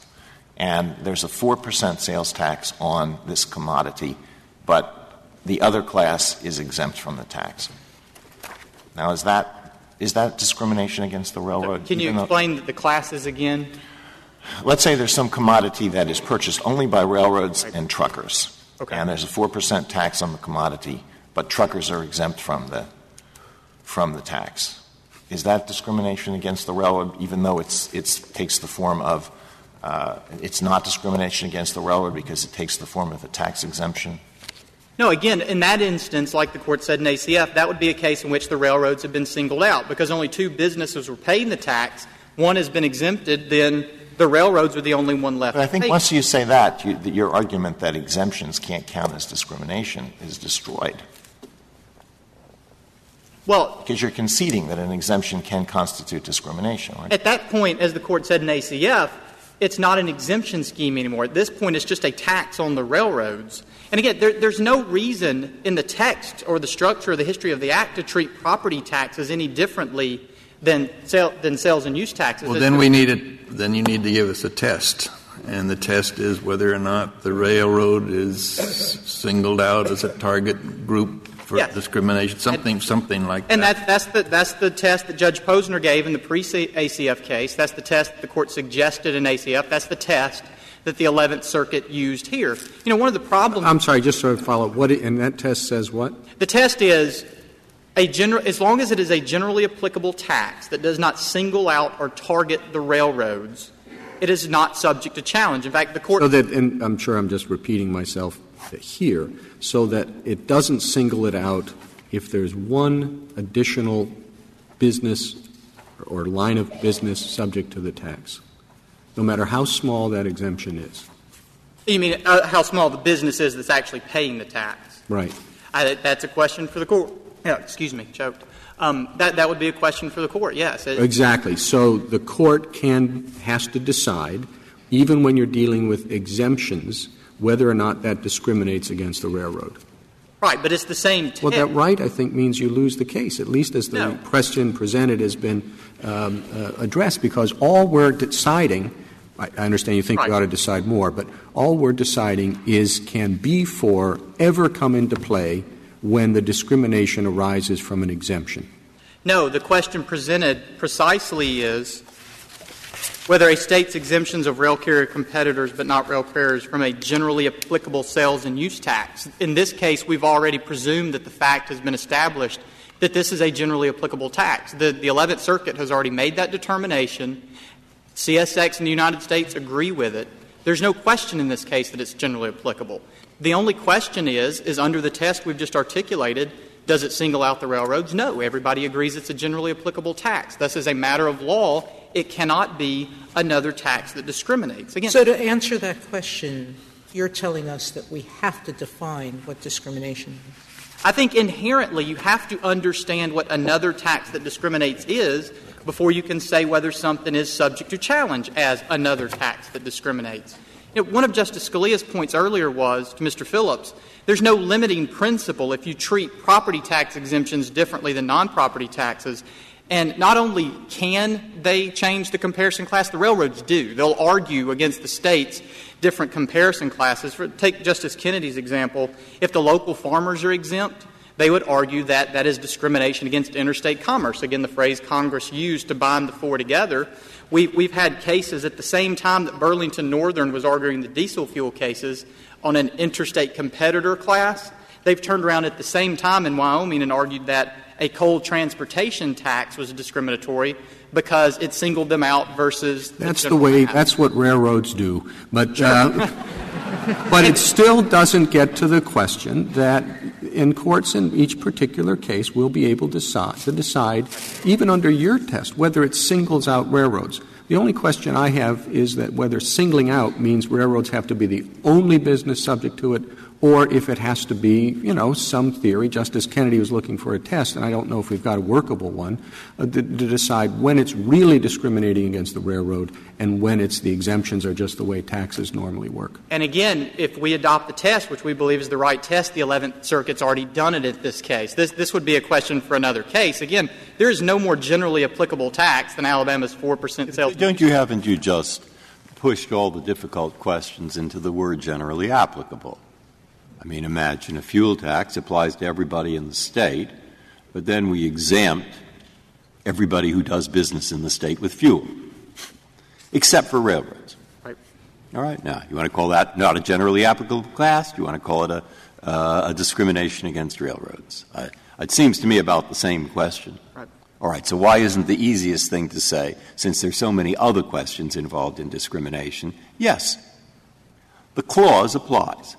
S9: and there's a 4% sales tax on this commodity, but the other class is exempt from the tax. Now, is that is that discrimination against the railroad?
S10: Can you
S9: even though-
S10: explain the classes again?
S9: Let's say there's some commodity that is purchased only by railroads and truckers.
S10: Okay.
S9: And there's a 4% tax on the commodity, but truckers are exempt from the, from the tax. Is that discrimination against the railroad, even though it's, it's takes the form of, Uh, it's not discrimination against the railroad because it takes the form of a tax exemption?
S10: No, again, in that instance, like the court said in ACF, that would be a case in which the railroads have been singled out because only two businesses were paying the tax. One has been exempted, then the railroads are the only one left.
S9: But I think once you say that, you, that your argument that exemptions can't count as discrimination is destroyed.
S10: well,
S9: Because you're conceding that an exemption can constitute discrimination, right?
S10: At that point, as the court said in ACF, it's not an exemption scheme anymore. At this point, it's just a tax on the railroads. And again, there, there's no reason in the text or the structure or the history of the Act to treat property taxes any differently than, sale, than sales and use taxes.
S3: Well, then we need it, then you need to give us a test. And the test is whether or not the railroad is singled out as a target group for
S10: Yes.
S3: discrimination, something, something like that.
S10: And that's, that's, the, that's the test that Judge Posner gave in the pre-ACF case. That's the test that the court suggested in ACF. That's the test that the 11th Circuit used here. You know, one of the problems.
S1: I'm sorry, just so I follow, what, it- and that test says what?
S10: The test is a general, as long as it is a generally applicable tax that does not single out or target the railroads, it is not subject to challenge. In fact, the court.
S1: So that, and I'm sure I'm just repeating myself here, so that it doesn't single it out if there's one additional business or line of business subject to the tax, no matter how small that exemption is.
S10: you mean uh, how small the business is that's actually paying the tax?
S1: Right.
S10: I, that's a question for the court. Yeah, excuse me, choked. Um, that, that would be a question for the court, yes.
S1: Exactly. So the court can, has to decide, even when you're dealing with exemptions, whether or not that discriminates against the railroad.
S10: right, but it's the same test.
S1: Well, that right, I think, means you lose the case, at least as the
S10: No.
S1: question presented has been um, uh, addressed, because all we're deciding, I I understand you think we ought to decide more, but all we're deciding is can B4 ever come into play when the discrimination arises from an exemption?
S10: No, the question presented precisely is whether a state's exemptions of rail carrier competitors but not rail carriers from a generally applicable sales and use tax. In this case, we've already presumed that the fact has been established that this is a generally applicable tax. The, the 11th Circuit has already made that determination. CSX and the United States agree with it. There's no question in this case that it's generally applicable. The only question is, is under the test we've just articulated, does it single out the railroads? No. Everybody agrees it's a generally applicable tax. Thus, as a matter of law, it cannot be another tax that discriminates. Again,
S5: So to answer that question, you're telling us that we have to define what discrimination is.
S10: I think inherently you have to understand what another tax that discriminates is before you can say whether something is subject to challenge as another tax that discriminates. You know, one of Justice Scalia's points earlier was to Mr. Phillips, there's no limiting principle if you treat property tax exemptions differently than non-property taxes. And not only can they change the comparison class, the railroads do. They'll argue against the states different comparison classes. For, take Justice Kennedy's example. If the local farmers are exempt, they would argue that that is discrimination against interstate commerce. Again, the phrase Congress used to bind the four together. We, we've had cases at the same time that Burlington Northern was arguing the diesel fuel cases on an interstate competitor class. They've turned around at the same time in Wyoming and argued that a coal transportation tax was discriminatory because it singled them out versus
S1: That's the
S10: general
S1: way,
S10: tax.
S1: that's what railroads do. But, uh, but it still doesn't get to the question that in courts in each particular case will be able to decide, to decide, even under your test, whether it singles out railroads. The only question I have is that whether singling out means railroads have to be the only business subject to it, or if it has to be, you know, some theory. Justice Kennedy was looking for a test, and I don't know if we've got a workable one, uh, to, to decide when it's really discriminating against the railroad and when it's the exemptions are just the way taxes normally work.
S10: And again, if we adopt the test, which we believe is the right test, the 11th Circuit's already done it in this case. This, this would be a question for another case. Again, there is no more generally applicable tax than Alabama's 4% sales.
S11: Don't you, haven't you just pushed all the difficult questions into the word generally applicable? I mean, imagine a fuel tax applies to everybody in the state, but then we exempt everybody who does business in the state with fuel, except for railroads.
S10: Right.
S11: All right. Now, you want to call that not a generally applicable class? Do you want to call it a, uh, a discrimination against railroads? I, it seems to me about the same question.
S10: Right.
S11: All right. So why isn't the easiest thing to say, since there's so many other questions involved in discrimination? Yes, the clause applies.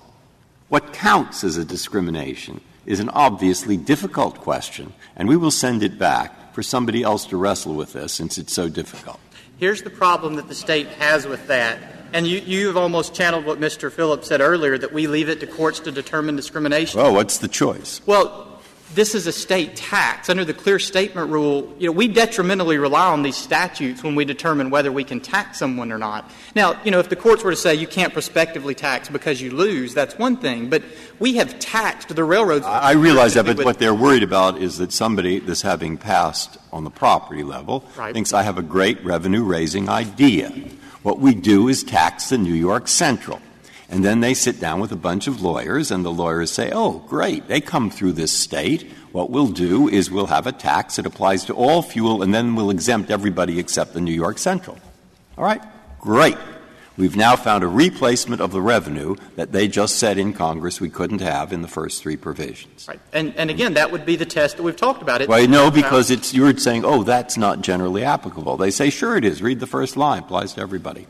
S11: What counts as a discrimination is an obviously difficult question, and we will send it back for somebody else to wrestle with this since it's so difficult.
S10: Here's the problem that the state has with that. And you, have almost channeled what Mr. Phillips said earlier that we leave it to courts to determine discrimination.
S11: Well, what's the choice?
S10: Well, this is a state tax. Under the clear statement rule, you know, we detrimentally rely on these statutes when we determine whether we can tax someone or not. Now, you know, if the courts were to say you can't prospectively tax because you lose, that's one thing. But we have taxed the railroads.
S11: I realize that, but what they're worried about is that somebody this having passed on the property level
S10: Right.
S11: thinks I have a great revenue raising idea. What we do is tax the New York Central. And then they sit down with a bunch of lawyers, and the lawyers say, oh, great, they come through this state. What we'll do is we'll have a tax that applies to all fuel, and then we'll exempt everybody except the New York Central. All right? Great. We've now found a replacement of the revenue that they just said in Congress we couldn't have in the first three provisions.
S10: Right. And, and again, that would be the test that we've talked about. It,
S11: Well, no, because it's, you're saying, oh, that's not generally applicable. They say, sure it is. Read the first line. Applies to everybody.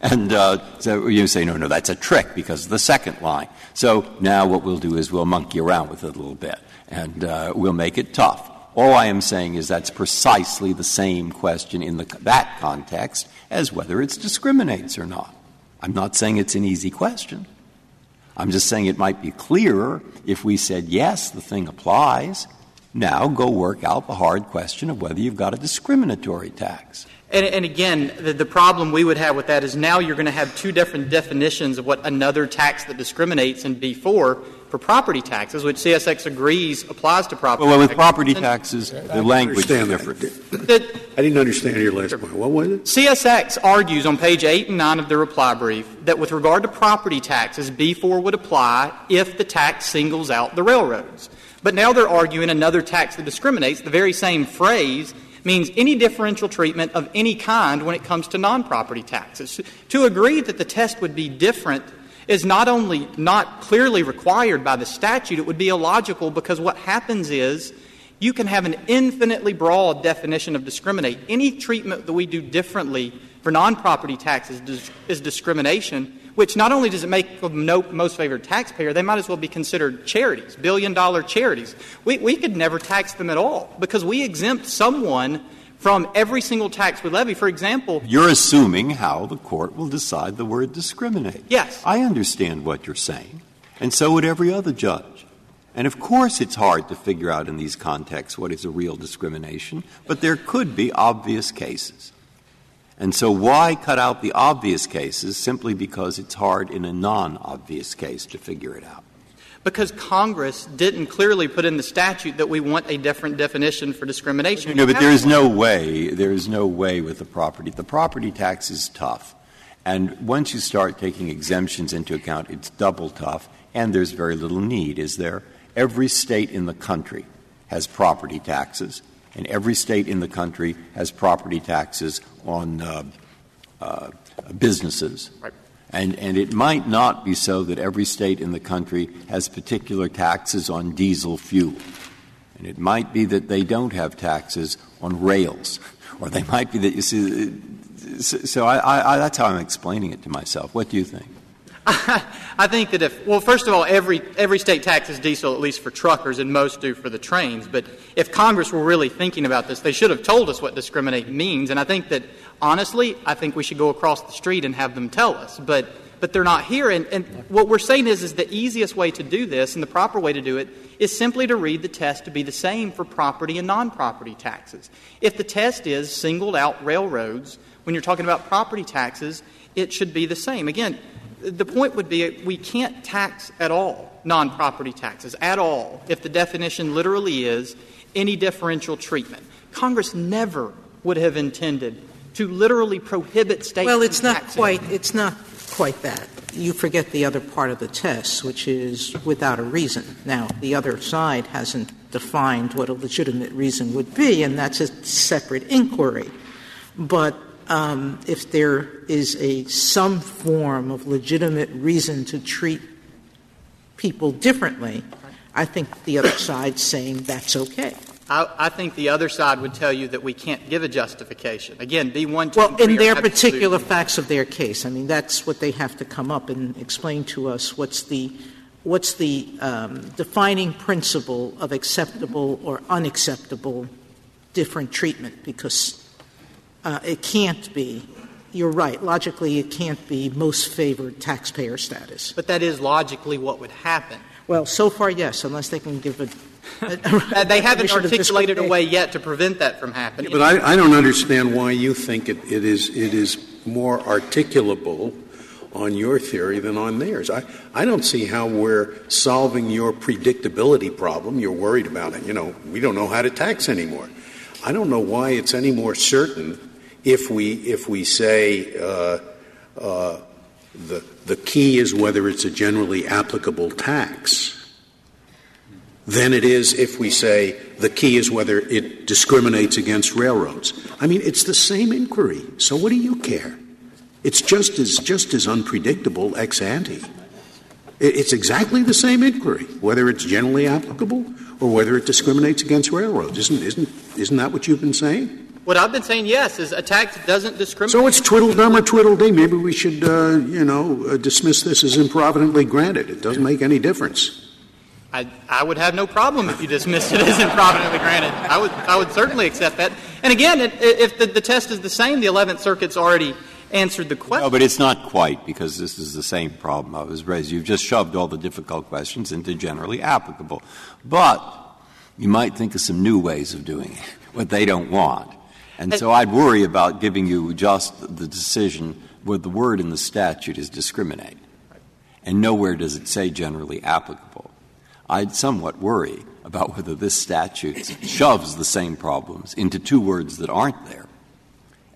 S11: And uh, so you say, no, no, that's a trick because of the second line. So now what we'll do is we'll monkey around with it a little bit and uh, we'll make it tough. All I am saying is that's precisely the same question in the, that context as whether it discriminates or not. I'm not saying it's an easy question. I'm just saying it might be clearer if we said, yes, the thing applies. Now go work out the hard question of whether you've got a discriminatory tax.
S10: And, and again, the, the problem we would have with that is now you're going to have two different definitions of what another tax that discriminates in B4 for property taxes, which CSX agrees applies to property
S11: Well, with property
S10: And
S11: taxes, the language is different.
S6: I didn't understand your last point. What was it?
S10: CSX argues on page 8 and 9 of the reply brief that with regard to property taxes, B4 would apply if the tax singles out the railroads. But now they're arguing another tax that discriminates. The very same phrase means any differential treatment of any kind when it comes to non-property taxes. To agree that the test would be different is not only not clearly required by the statute, it would be illogical because what happens is you can have an infinitely broad definition of discriminate. Any treatment that we do differently for non-property taxes is discrimination, which not only does it make them no most favored taxpayer, they might as well be considered charities, billion-dollar charities. We, we could never tax them at all because we exempt someone from every single tax we levy. For example,
S11: You're assuming how the court will decide the word discriminate.
S10: Yes.
S11: I understand what you're saying, and so would every other judge. And of course, it's hard to figure out in these contexts what is a real discrimination, but there could be obvious cases. And so, why cut out the obvious cases simply because it's hard in a non obvious case to figure it out?
S10: because Congress didn't clearly put in the statute that we want a different definition for discrimination.
S11: No, but there is no way, there is no way with the property. The property tax is tough. And once you start taking exemptions into account, it's double tough, and there's very little need, is there? Every state in the country has property taxes, and every state in the country has property taxes on uh, uh, businesses. And, and it might not be so that every state in the country has particular taxes on diesel fuel. And it might be that they don't have taxes on rails. Or they might be that, you see, so, so I, I, I, that's how I'm explaining it to myself. What do you think?
S10: I think that if, well, first of all, every, every state taxes diesel, at least for truckers, and most do for the trains. But if Congress were really thinking about this, they should have told us what discriminate means. And I think that, honestly, I think we should go across the street and have them tell us. But, but they're not here. And, and what we're saying is, is the easiest way to do this and the proper way to do it is simply to read the test to be the same for property and non-property taxes. If the test is singled out railroads, when you're talking about property taxes, it should be the same. Again, the point would be we can't tax at all non property taxes, at all, if the definition literally is any differential treatment. Congress never would have intended to literally prohibit state.
S5: Well, it's not quite, it's not quite that. you forget the other part of the test, which is without a reason. Now, the other side hasn't defined what a legitimate reason would be, and that's a separate inquiry. But if there is a some form of legitimate reason to treat people differently, I think the other side's saying that's okay.
S10: I, I, think the other side would tell you that we can't give a justification. Again, B1,
S5: Well, in their particular facts of their case, I mean, that's what they have to come up and explain to us what's the what's the um, defining principle of acceptable or unacceptable different treatment because uh, it can't be you're right. Logically, it can't be most favored taxpayer status.
S10: But that is logically what would happen.
S5: Well, so far, yes, unless they can give a
S10: they haven't articulated a way yet to prevent that from happening.
S6: Yeah, but I, I, don't understand why you think it, it is it is more articulable on your theory than on theirs. I, I don't see how we're solving your predictability problem. You're worried about it. You know, we don't know how to tax anymore. I don't know why it's any more certain if we if we say uh, uh, the the key is whether it's a generally applicable tax than it is if we say the key is whether it discriminates against railroads. I mean, it's the same inquiry. So what do you care? It's just as just as unpredictable ex ante. It's exactly the same inquiry, whether it's generally applicable or whether it discriminates against railroads. Isn't isn't isn't that what you've been saying?
S10: What I've been saying, yes, is a tax doesn't discriminate.
S6: So it's tweedledum or tweedledee. Maybe we should, uh, you know, uh, dismiss this as improvidently granted. It doesn't make any difference.
S10: I, I would have no problem if you dismissed it as improvidently granted. I would, I would certainly accept that. And again, it, if the, the test is the same, the Eleventh Circuit's already answered the question.
S11: No, but it's not quite because this is the same problem I was raised. You've just shoved all the difficult questions into generally applicable. But you might think of some new ways of doing it, what they don't want. And so I'd worry about giving you just the decision where the word in the statute is discriminate. And nowhere does it say generally applicable. I'd somewhat worry about whether this statute shoves the same problems into two words that aren't there,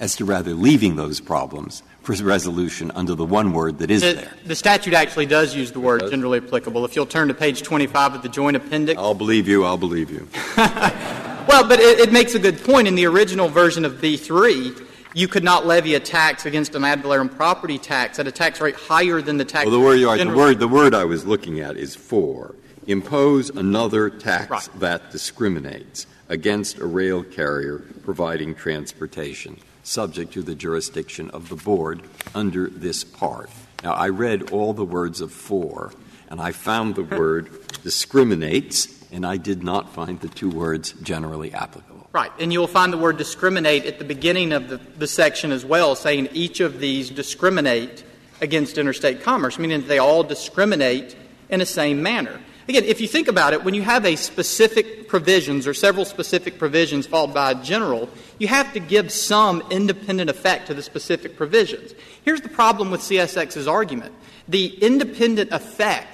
S11: as to rather leaving those problems for resolution under the one word that is
S10: the,
S11: there.
S10: The statute actually does use the word generally applicable. If you'll turn to page 25 of the joint appendix.
S11: I'll believe you, I'll believe you.
S10: well, but it, it makes a good point. In the original version of B3, you could not levy a tax against an ad valorem property tax at a tax rate higher than the tax.
S11: Well, the word, you are, the word, the word I was looking at is for. Impose another tax that discriminates against a rail carrier providing transportation subject to the jurisdiction of the board under this part. Now, I read all the words of for, and I found the word discriminates, and I did not find the two words generally applicable.
S10: Right. And you'll find the word discriminate at the beginning of the, the section as well, saying each of these discriminate against interstate commerce, meaning they all discriminate in the same manner. Again, if you think about it, when you have a specific provisions or several specific provisions followed by a general, you have to give some independent effect to the specific provisions. Here's the problem with CSX's argument. The independent effect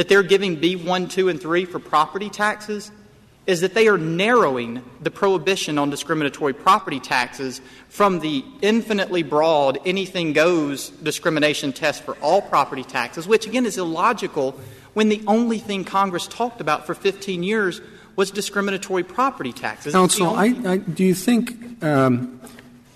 S10: that they're giving B1, 2, and 3 for property taxes is that they are narrowing the prohibition on discriminatory property taxes from the infinitely broad anything goes discrimination test for all property taxes, which again is illogical when the only thing Congress talked about for 15 years was discriminatory property taxes.
S1: Counsel, I, I, do you think um,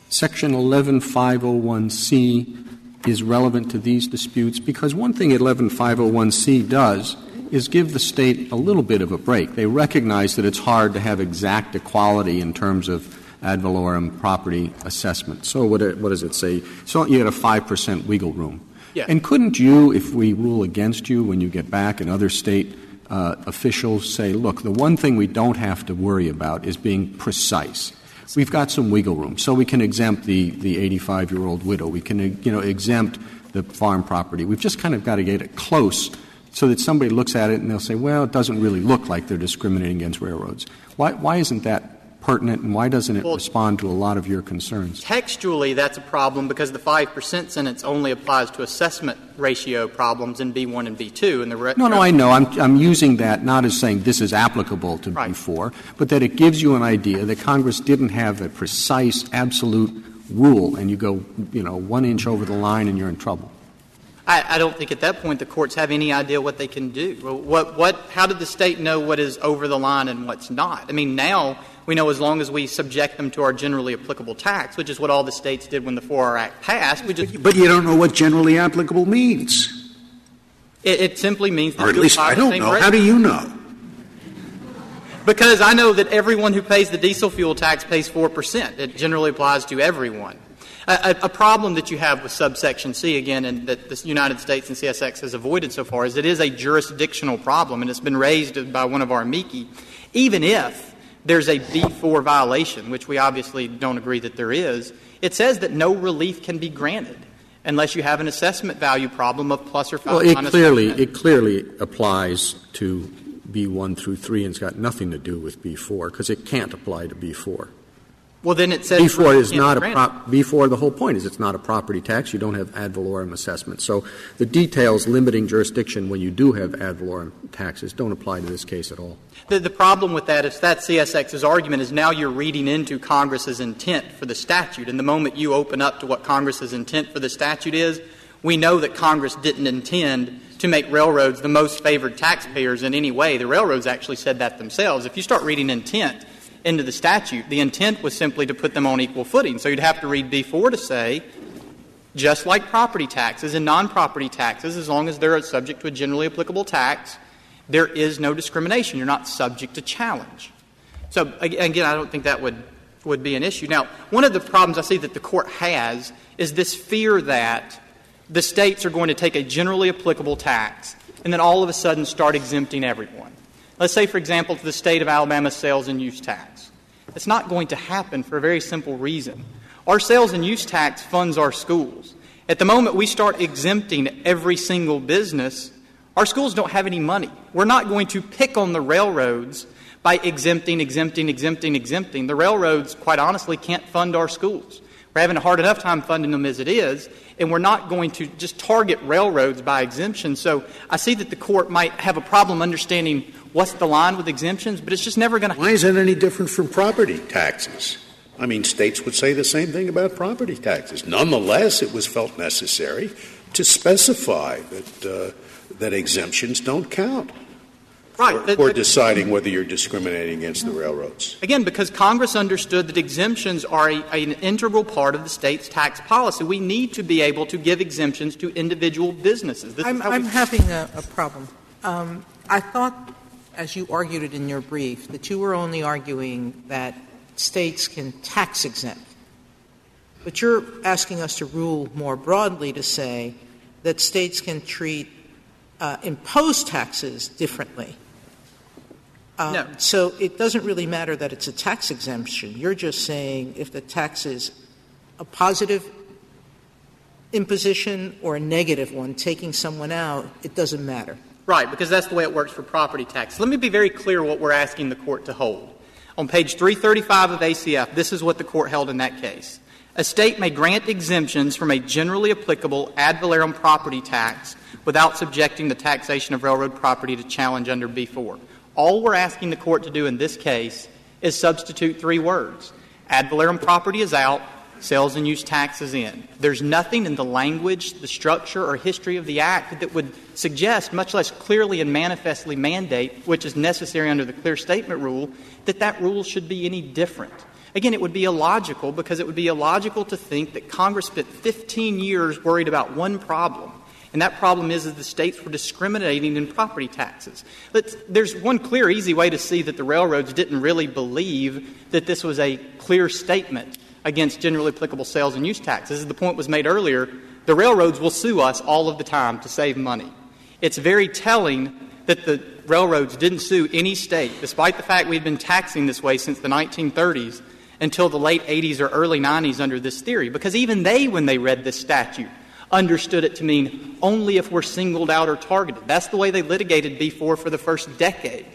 S1: Section 11501C is relevant to these disputes? Because one thing 11501C does is give the state a little bit of a break. They recognize that it's hard to have exact equality in terms of ad valorem property assessment. So what, what does it say? So you get a 5% wiggle room.
S10: Yeah.
S1: And couldn't you, if we rule against you when you get back and other state uh, officials say, look, the one thing we don't have to worry about is being precise. We've got some wiggle room, so we can exempt the, the 85 year old widow. We can you know, exempt the farm property. We've just kind of got to get it close so that somebody looks at it and they'll say, well, it doesn't really look like they're discriminating against railroads. Why, why isn't that pertinent, and why doesn't it respond to a lot of your concerns?
S10: Textually, that's a problem because the 5% sentence only applies to assessment ratio problems in B1 and B2. And the re-
S1: no, no, I know. I'm, I'm using that not as saying this is applicable to
S10: right.
S1: B4, but that it gives you an idea that Congress didn't have a precise, absolute rule, and you go, you know, one inch over the line and you're in trouble.
S10: I, I don't think at that point the courts have any idea what they can do. What, what, how did the state know what is over the line and what's not? I mean, now we know as long as we subject them to our generally applicable tax, which is what all the states did when the 4R Act passed. Just,
S6: But you don't know what generally applicable means.
S10: it, it simply means that
S6: Or at least I don't know.
S10: rate.
S6: How do you know?
S10: Because I know that everyone who pays the diesel fuel tax pays 4%. It generally applies to everyone. A, a, a problem that you have with subsection C, again, and that the United States and CSX has avoided so far, is it is a jurisdictional problem, and it's been raised by one of our amici. Even if there's a B4 violation, which we obviously don't agree that there is, it says that no relief can be granted unless you have an assessment value problem of plus or
S1: Well,
S10: minus
S1: it clearly, it clearly applies to B1 through 3, and it's got nothing to do with B4, because it can't apply to B4.
S10: Well, then it says
S1: B4 is
S10: can't
S1: a prop, B4, the whole point is it's not a property tax. You don't have ad valorem assessment. So the details limiting jurisdiction when you do have ad valorem taxes don't apply to this case at all.
S10: The, the problem with that is that CSX's argument is now you're reading into Congress's intent for the statute. And the moment you open up to what Congress's intent for the statute is, we know that Congress didn't intend to make railroads the most favored taxpayers in any way. The railroads actually said that themselves. If you start reading intent into the statute, the intent was simply to put them on equal footing. So you'd have to read B4 to say, just like property taxes and non property taxes, as long as they're subject to a generally applicable tax, there is no discrimination. You're not subject to challenge. So, again, I don't think that would, would be an issue. Now, one of the problems I see that the Court has is this fear that the states are going to take a generally applicable tax and then all of a sudden start exempting everyone. Let's say, for example, the state of Alabama sales and use tax. It's not going to happen for a very simple reason. Our sales and use tax funds our schools. At the moment we start exempting every single business, our schools don't have any money. We're not going to pick on the railroads by exempting, exempting, exempting, exempting. The railroads, quite honestly, can't fund our schools. We're having a hard enough time funding them as it is, and we're not going to just target railroads by exemption. So I see that the court might have a problem understanding what's the line with exemptions, but it's just never going to
S6: Why is that any different from property taxes? I mean, states would say the same thing about property taxes. Nonetheless, it was felt necessary to specify that, uh, that exemptions don't count
S10: Right.
S6: for,
S10: That-
S6: for deciding whether you're discriminating against the railroads.
S10: Again, because Congress understood that exemptions are a, an integral part of the state's tax policy. We need to be able to give exemptions to individual businesses. This
S5: I'm,
S10: is
S5: I'm
S10: we,
S5: having a, a problem. Um, I thought, as you argued it in your brief, that you were only arguing that states can tax exempt. But you're asking us to rule more broadly to say that states can treat uh, imposed taxes differently. Um,
S10: No.
S5: So it doesn't really matter that it's a tax exemption. You're just saying if the tax is a positive imposition or a negative one, taking someone out, it doesn't matter.
S10: Right, because that's the way it works for property tax. Let me be very clear what we're asking the court to hold. On page 335 of ACF, this is what the court held in that case. A state may grant exemptions from a generally applicable ad valorem property tax without subjecting the taxation of railroad property to challenge under B4. All we're asking the court to do in this case is substitute three words. Ad valorem property is out, sales and use taxes in. There's nothing in the language, the structure, or history of the Act that would suggest, much less clearly and manifestly mandate, which is necessary under the clear statement rule, that that rule should be any different. Again, it would be illogical because it would be illogical to think that Congress spent 15 years worried about one problem, and that problem is that the states were discriminating in property taxes. There's one clear, easy way to see that the railroads didn't really believe that this was a clear statement against generally applicable sales and use taxes. The point was made earlier, the railroads will sue us all of the time to save money. It's very telling that the railroads didn't sue any state, despite the fact we've been taxing this way since the 1930s until the late 80s or early 90s under this theory, because even they, when they read this statute, understood it to mean only if we're singled out or targeted. That's the way they litigated B4 for the first decade.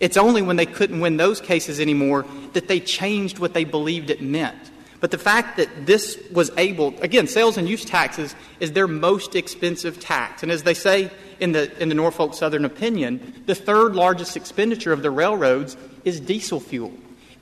S10: It's only when they couldn't win those cases anymore that they changed what they believed it meant. But the fact that this was able, again, sales and use taxes is their most expensive tax. And as they say in the, in the Norfolk Southern opinion, the third largest expenditure of the railroads is diesel fuel.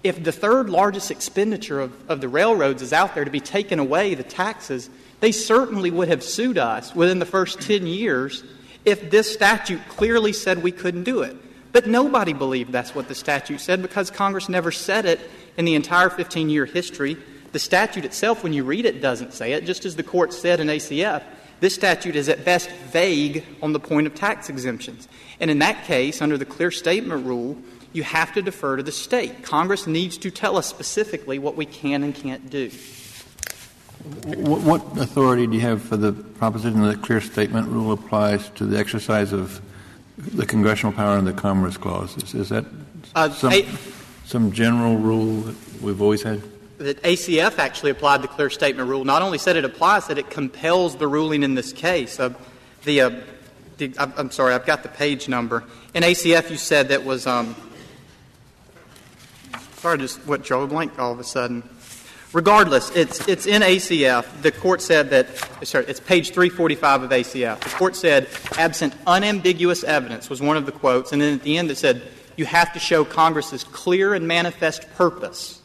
S10: If the third largest expenditure of, of the railroads is out there to be taken away, the taxes, They certainly would have sued us within the first 10 years if this statute clearly said we couldn't do it. But nobody believed that's what the statute said because Congress never said it in the entire 15 year history. The statute itself, when you read it, doesn't say it, just as the Court said in ACF. This statute is at best vague on the point of tax exemptions. And in that case, under the clear statement rule, you have to defer to the State. Congress needs to tell us specifically what we can and can't do.
S3: What, authority do you have for the proposition that the clear statement rule applies to the exercise of the congressional power in the Commerce Clause? Is, that
S10: Uh,
S3: some,
S10: A-
S3: some general rule that we've always had?
S10: That ACF actually applied the clear statement rule. Not only said it applies, that it compels the ruling in this case. Uh, the, uh, the I'm, sorry, I've got the page number. In ACF, you said that was um, sorry, just what Joe blank all of a sudden. Regardless, it's it's in ACF. The court said that sorry, it's page 345 of ACF. The court said absent unambiguous evidence was one of the quotes, and then at the end it said you have to show Congress's clear and manifest purpose.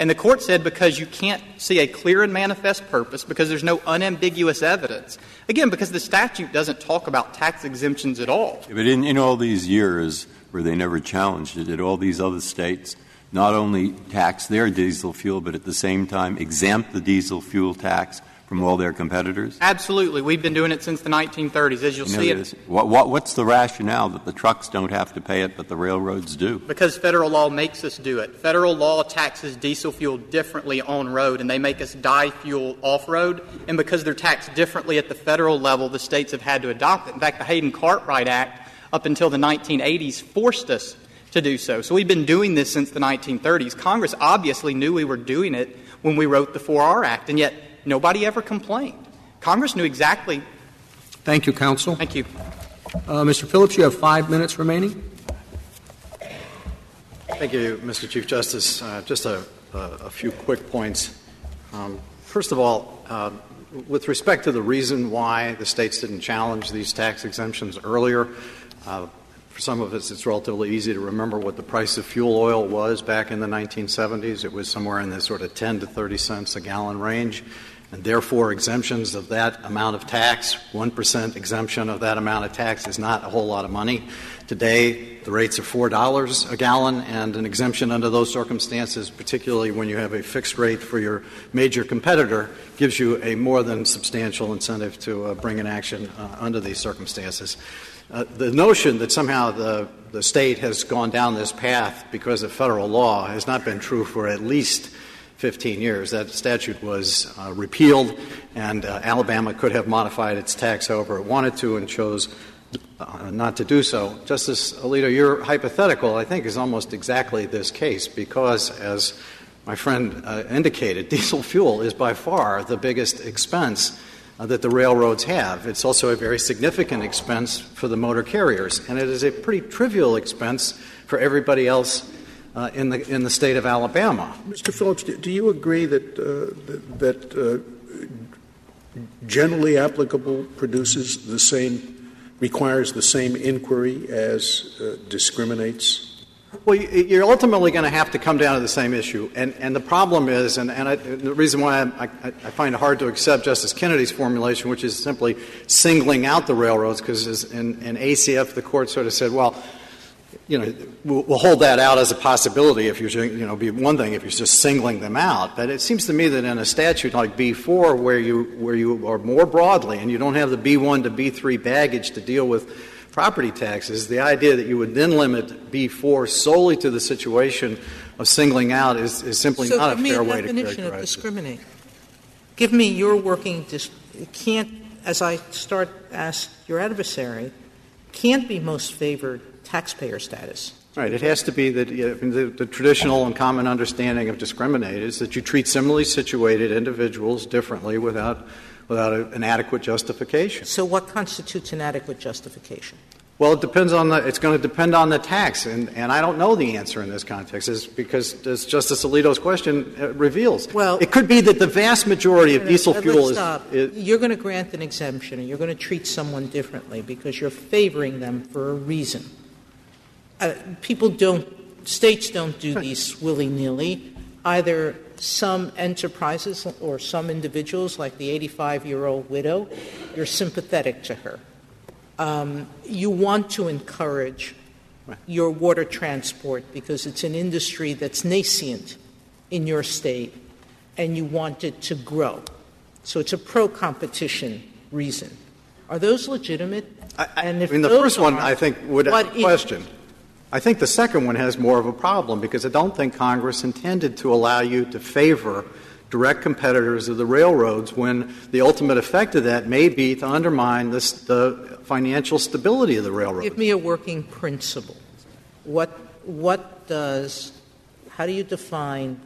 S10: And the court said because you can't see a clear and manifest purpose, because there's no unambiguous evidence, again, because the statute doesn't talk about tax exemptions at all.
S11: But in, in all these years where they never challenged it, did all these other states not only tax their diesel fuel, but at the same time exempt the diesel fuel tax from all their competitors?
S10: Absolutely. We've been doing it since the 1930s. As you'll
S11: You know,
S10: see it,
S11: what, what, what's the rationale that the trucks don't have to pay it, but the railroads do?
S10: because federal law makes us do it. Federal law taxes diesel fuel differently on road, and they make us dye fuel off road. And because they're taxed differently at the federal level, the states have had to adopt it. In fact, the Hayden Cartwright Act, up until the 1980s, forced us to do so. So we've been doing this since the 1930s. Congress obviously knew we were doing it when we wrote the 4R Act, and yet nobody ever complained. Congress knew exactly.
S1: Thank you, counsel.
S10: Thank you.
S1: Uh, Mr. Phillips, you have five minutes remaining.
S2: Thank you, Mr. Chief Justice. Uh, just a, a, a few quick points. Um, first of all, uh, with respect to the reason why the states didn't challenge these tax exemptions earlier, uh, for some of us it's relatively easy to remember what the price of fuel oil was back in the 1970s. It was somewhere in the sort of 10 to 30 cents a gallon range. And therefore, exemptions of that amount of tax, 1% exemption of that amount of tax, is not a whole lot of money. Today, the rates are $4 a gallon, and an exemption under those circumstances, particularly when you have a fixed rate for your major competitor, gives you a more than substantial incentive to uh, bring an action uh, under these circumstances. Uh, the notion that somehow the, the state has gone down this path because of federal law has not been true for at least 15 years. That statute was uh, repealed, and uh, Alabama could have modified its tax however it wanted to and chose uh, not to do so. Justice Alito, your hypothetical, I think, is almost exactly this case because, as my friend uh, indicated, diesel fuel is by far the biggest expense uh, that the railroads have. It's also a very significant expense for the motor carriers, and it is a pretty trivial expense for everybody else uh, in the in the state of Alabama.
S6: Mr. Phillips, do you agree that, uh, that, uh, generally applicable produces the same, requires the same inquiry as uh, discriminates?
S2: Well, you- you're ultimately going to have to come down to the same issue. And, and the problem is, and, and I, the reason why I, I, I find it hard to accept Justice Kennedy's formulation, which is simply singling out the railroads, because in, in ACF, the court sort of said, well, you know, we'll, we'll hold that out as a possibility if you're, doing- you know, be one thing if you're just singling them out. But it seems to me that in a statute like B4, where you, where you are more broadly and you don't have the B1 to B3 baggage to deal with property taxes, the idea that you would then limit B4 solely to the situation of singling out is, is simply
S5: so
S2: not a fair way to
S5: definition of
S2: characterize it.
S5: discriminate. Give me your working. Dis- it can't, as I start ask your adversary, can't be most favored taxpayer status.
S2: Right. It has to be that you know, the, the traditional and common understanding of discriminate is that you treat similarly situated individuals differently without, without a, an adequate justification.
S5: So, what constitutes an adequate justification?
S2: Well, it depends on the. It's going to depend on the tax, and, and I don't know the answer in this context, is because as Justice Alito's question uh, reveals.
S5: Well,
S2: it could be that the vast majority of diesel fuel is, is.
S5: You're going to grant an exemption, and you're going to treat someone differently because you're favoring them for a reason. Uh, people don't, states don't do these willy nilly. Either some enterprises or some individuals, like the 85 year old widow, you're sympathetic to her. Um, you want to encourage your water transport because it's an industry that's nascent in your state and you want it to grow. So it's a pro competition reason. Are those legitimate? and if
S2: I mean, the
S5: those
S2: first one,
S5: are,
S2: I think, would question. I think the second one has more of a problem because I don't think Congress intended to allow you to favor direct competitors of the railroads when the ultimate effect of that may be to undermine this, the financial stability of the railroad.
S5: Give me a working principle. What, what does, how do you define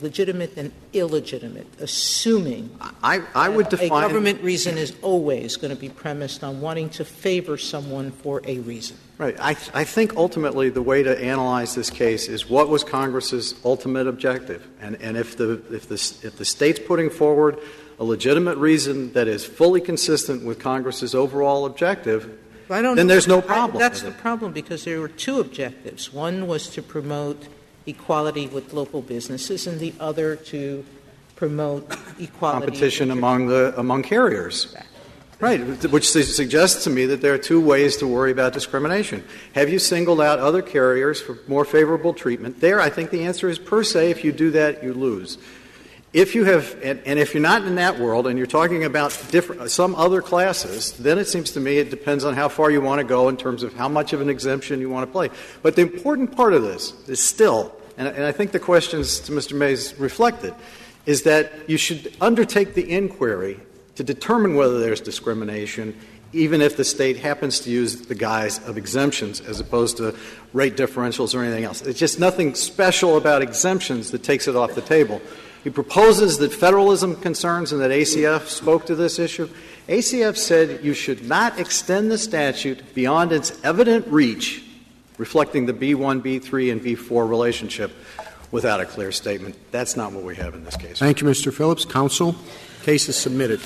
S5: legitimate and illegitimate, assuming
S2: I, I would
S5: a
S2: define
S5: government reason is always going to be premised on wanting to favor someone for a reason?
S2: Right. I, I think ultimately the way to analyze this case is what was Congress's ultimate objective, and, and if the if the if the state's putting forward a legitimate reason that is fully consistent with Congress's overall objective,
S5: I don't
S2: then
S5: know.
S2: there's no
S5: I-
S2: problem.
S5: That's the problem because there were two objectives. One was to promote equality with local businesses, and the other to promote equality.
S2: competition among the among carriers. Right, which suggests to me that there are two ways to worry about discrimination. Have you singled out other carriers for more favorable treatment? There, I think the answer is per se, if you do that, you lose. If you have, and, and if you're not in that world and you're talking about different, some other classes, then it seems to me it depends on how far you want to go in terms of how much of an exemption you want to play. But the important part of this is still, and, and I think the questions to Mr. Maze reflected, is that you should undertake the inquiry to determine whether there's discrimination, even if the state happens to use the guise of exemptions as opposed to rate differentials or anything else. It's just nothing special about exemptions that takes it off the table. He proposes that federalism concerns and that ACF spoke to this issue. ACF said you should not extend the statute beyond its evident reach, reflecting the B1, B3, and B4 relationship, without a clear statement. That's not what we have in this case.
S1: Thank you, Mr. Phillips. Counsel, case is submitted.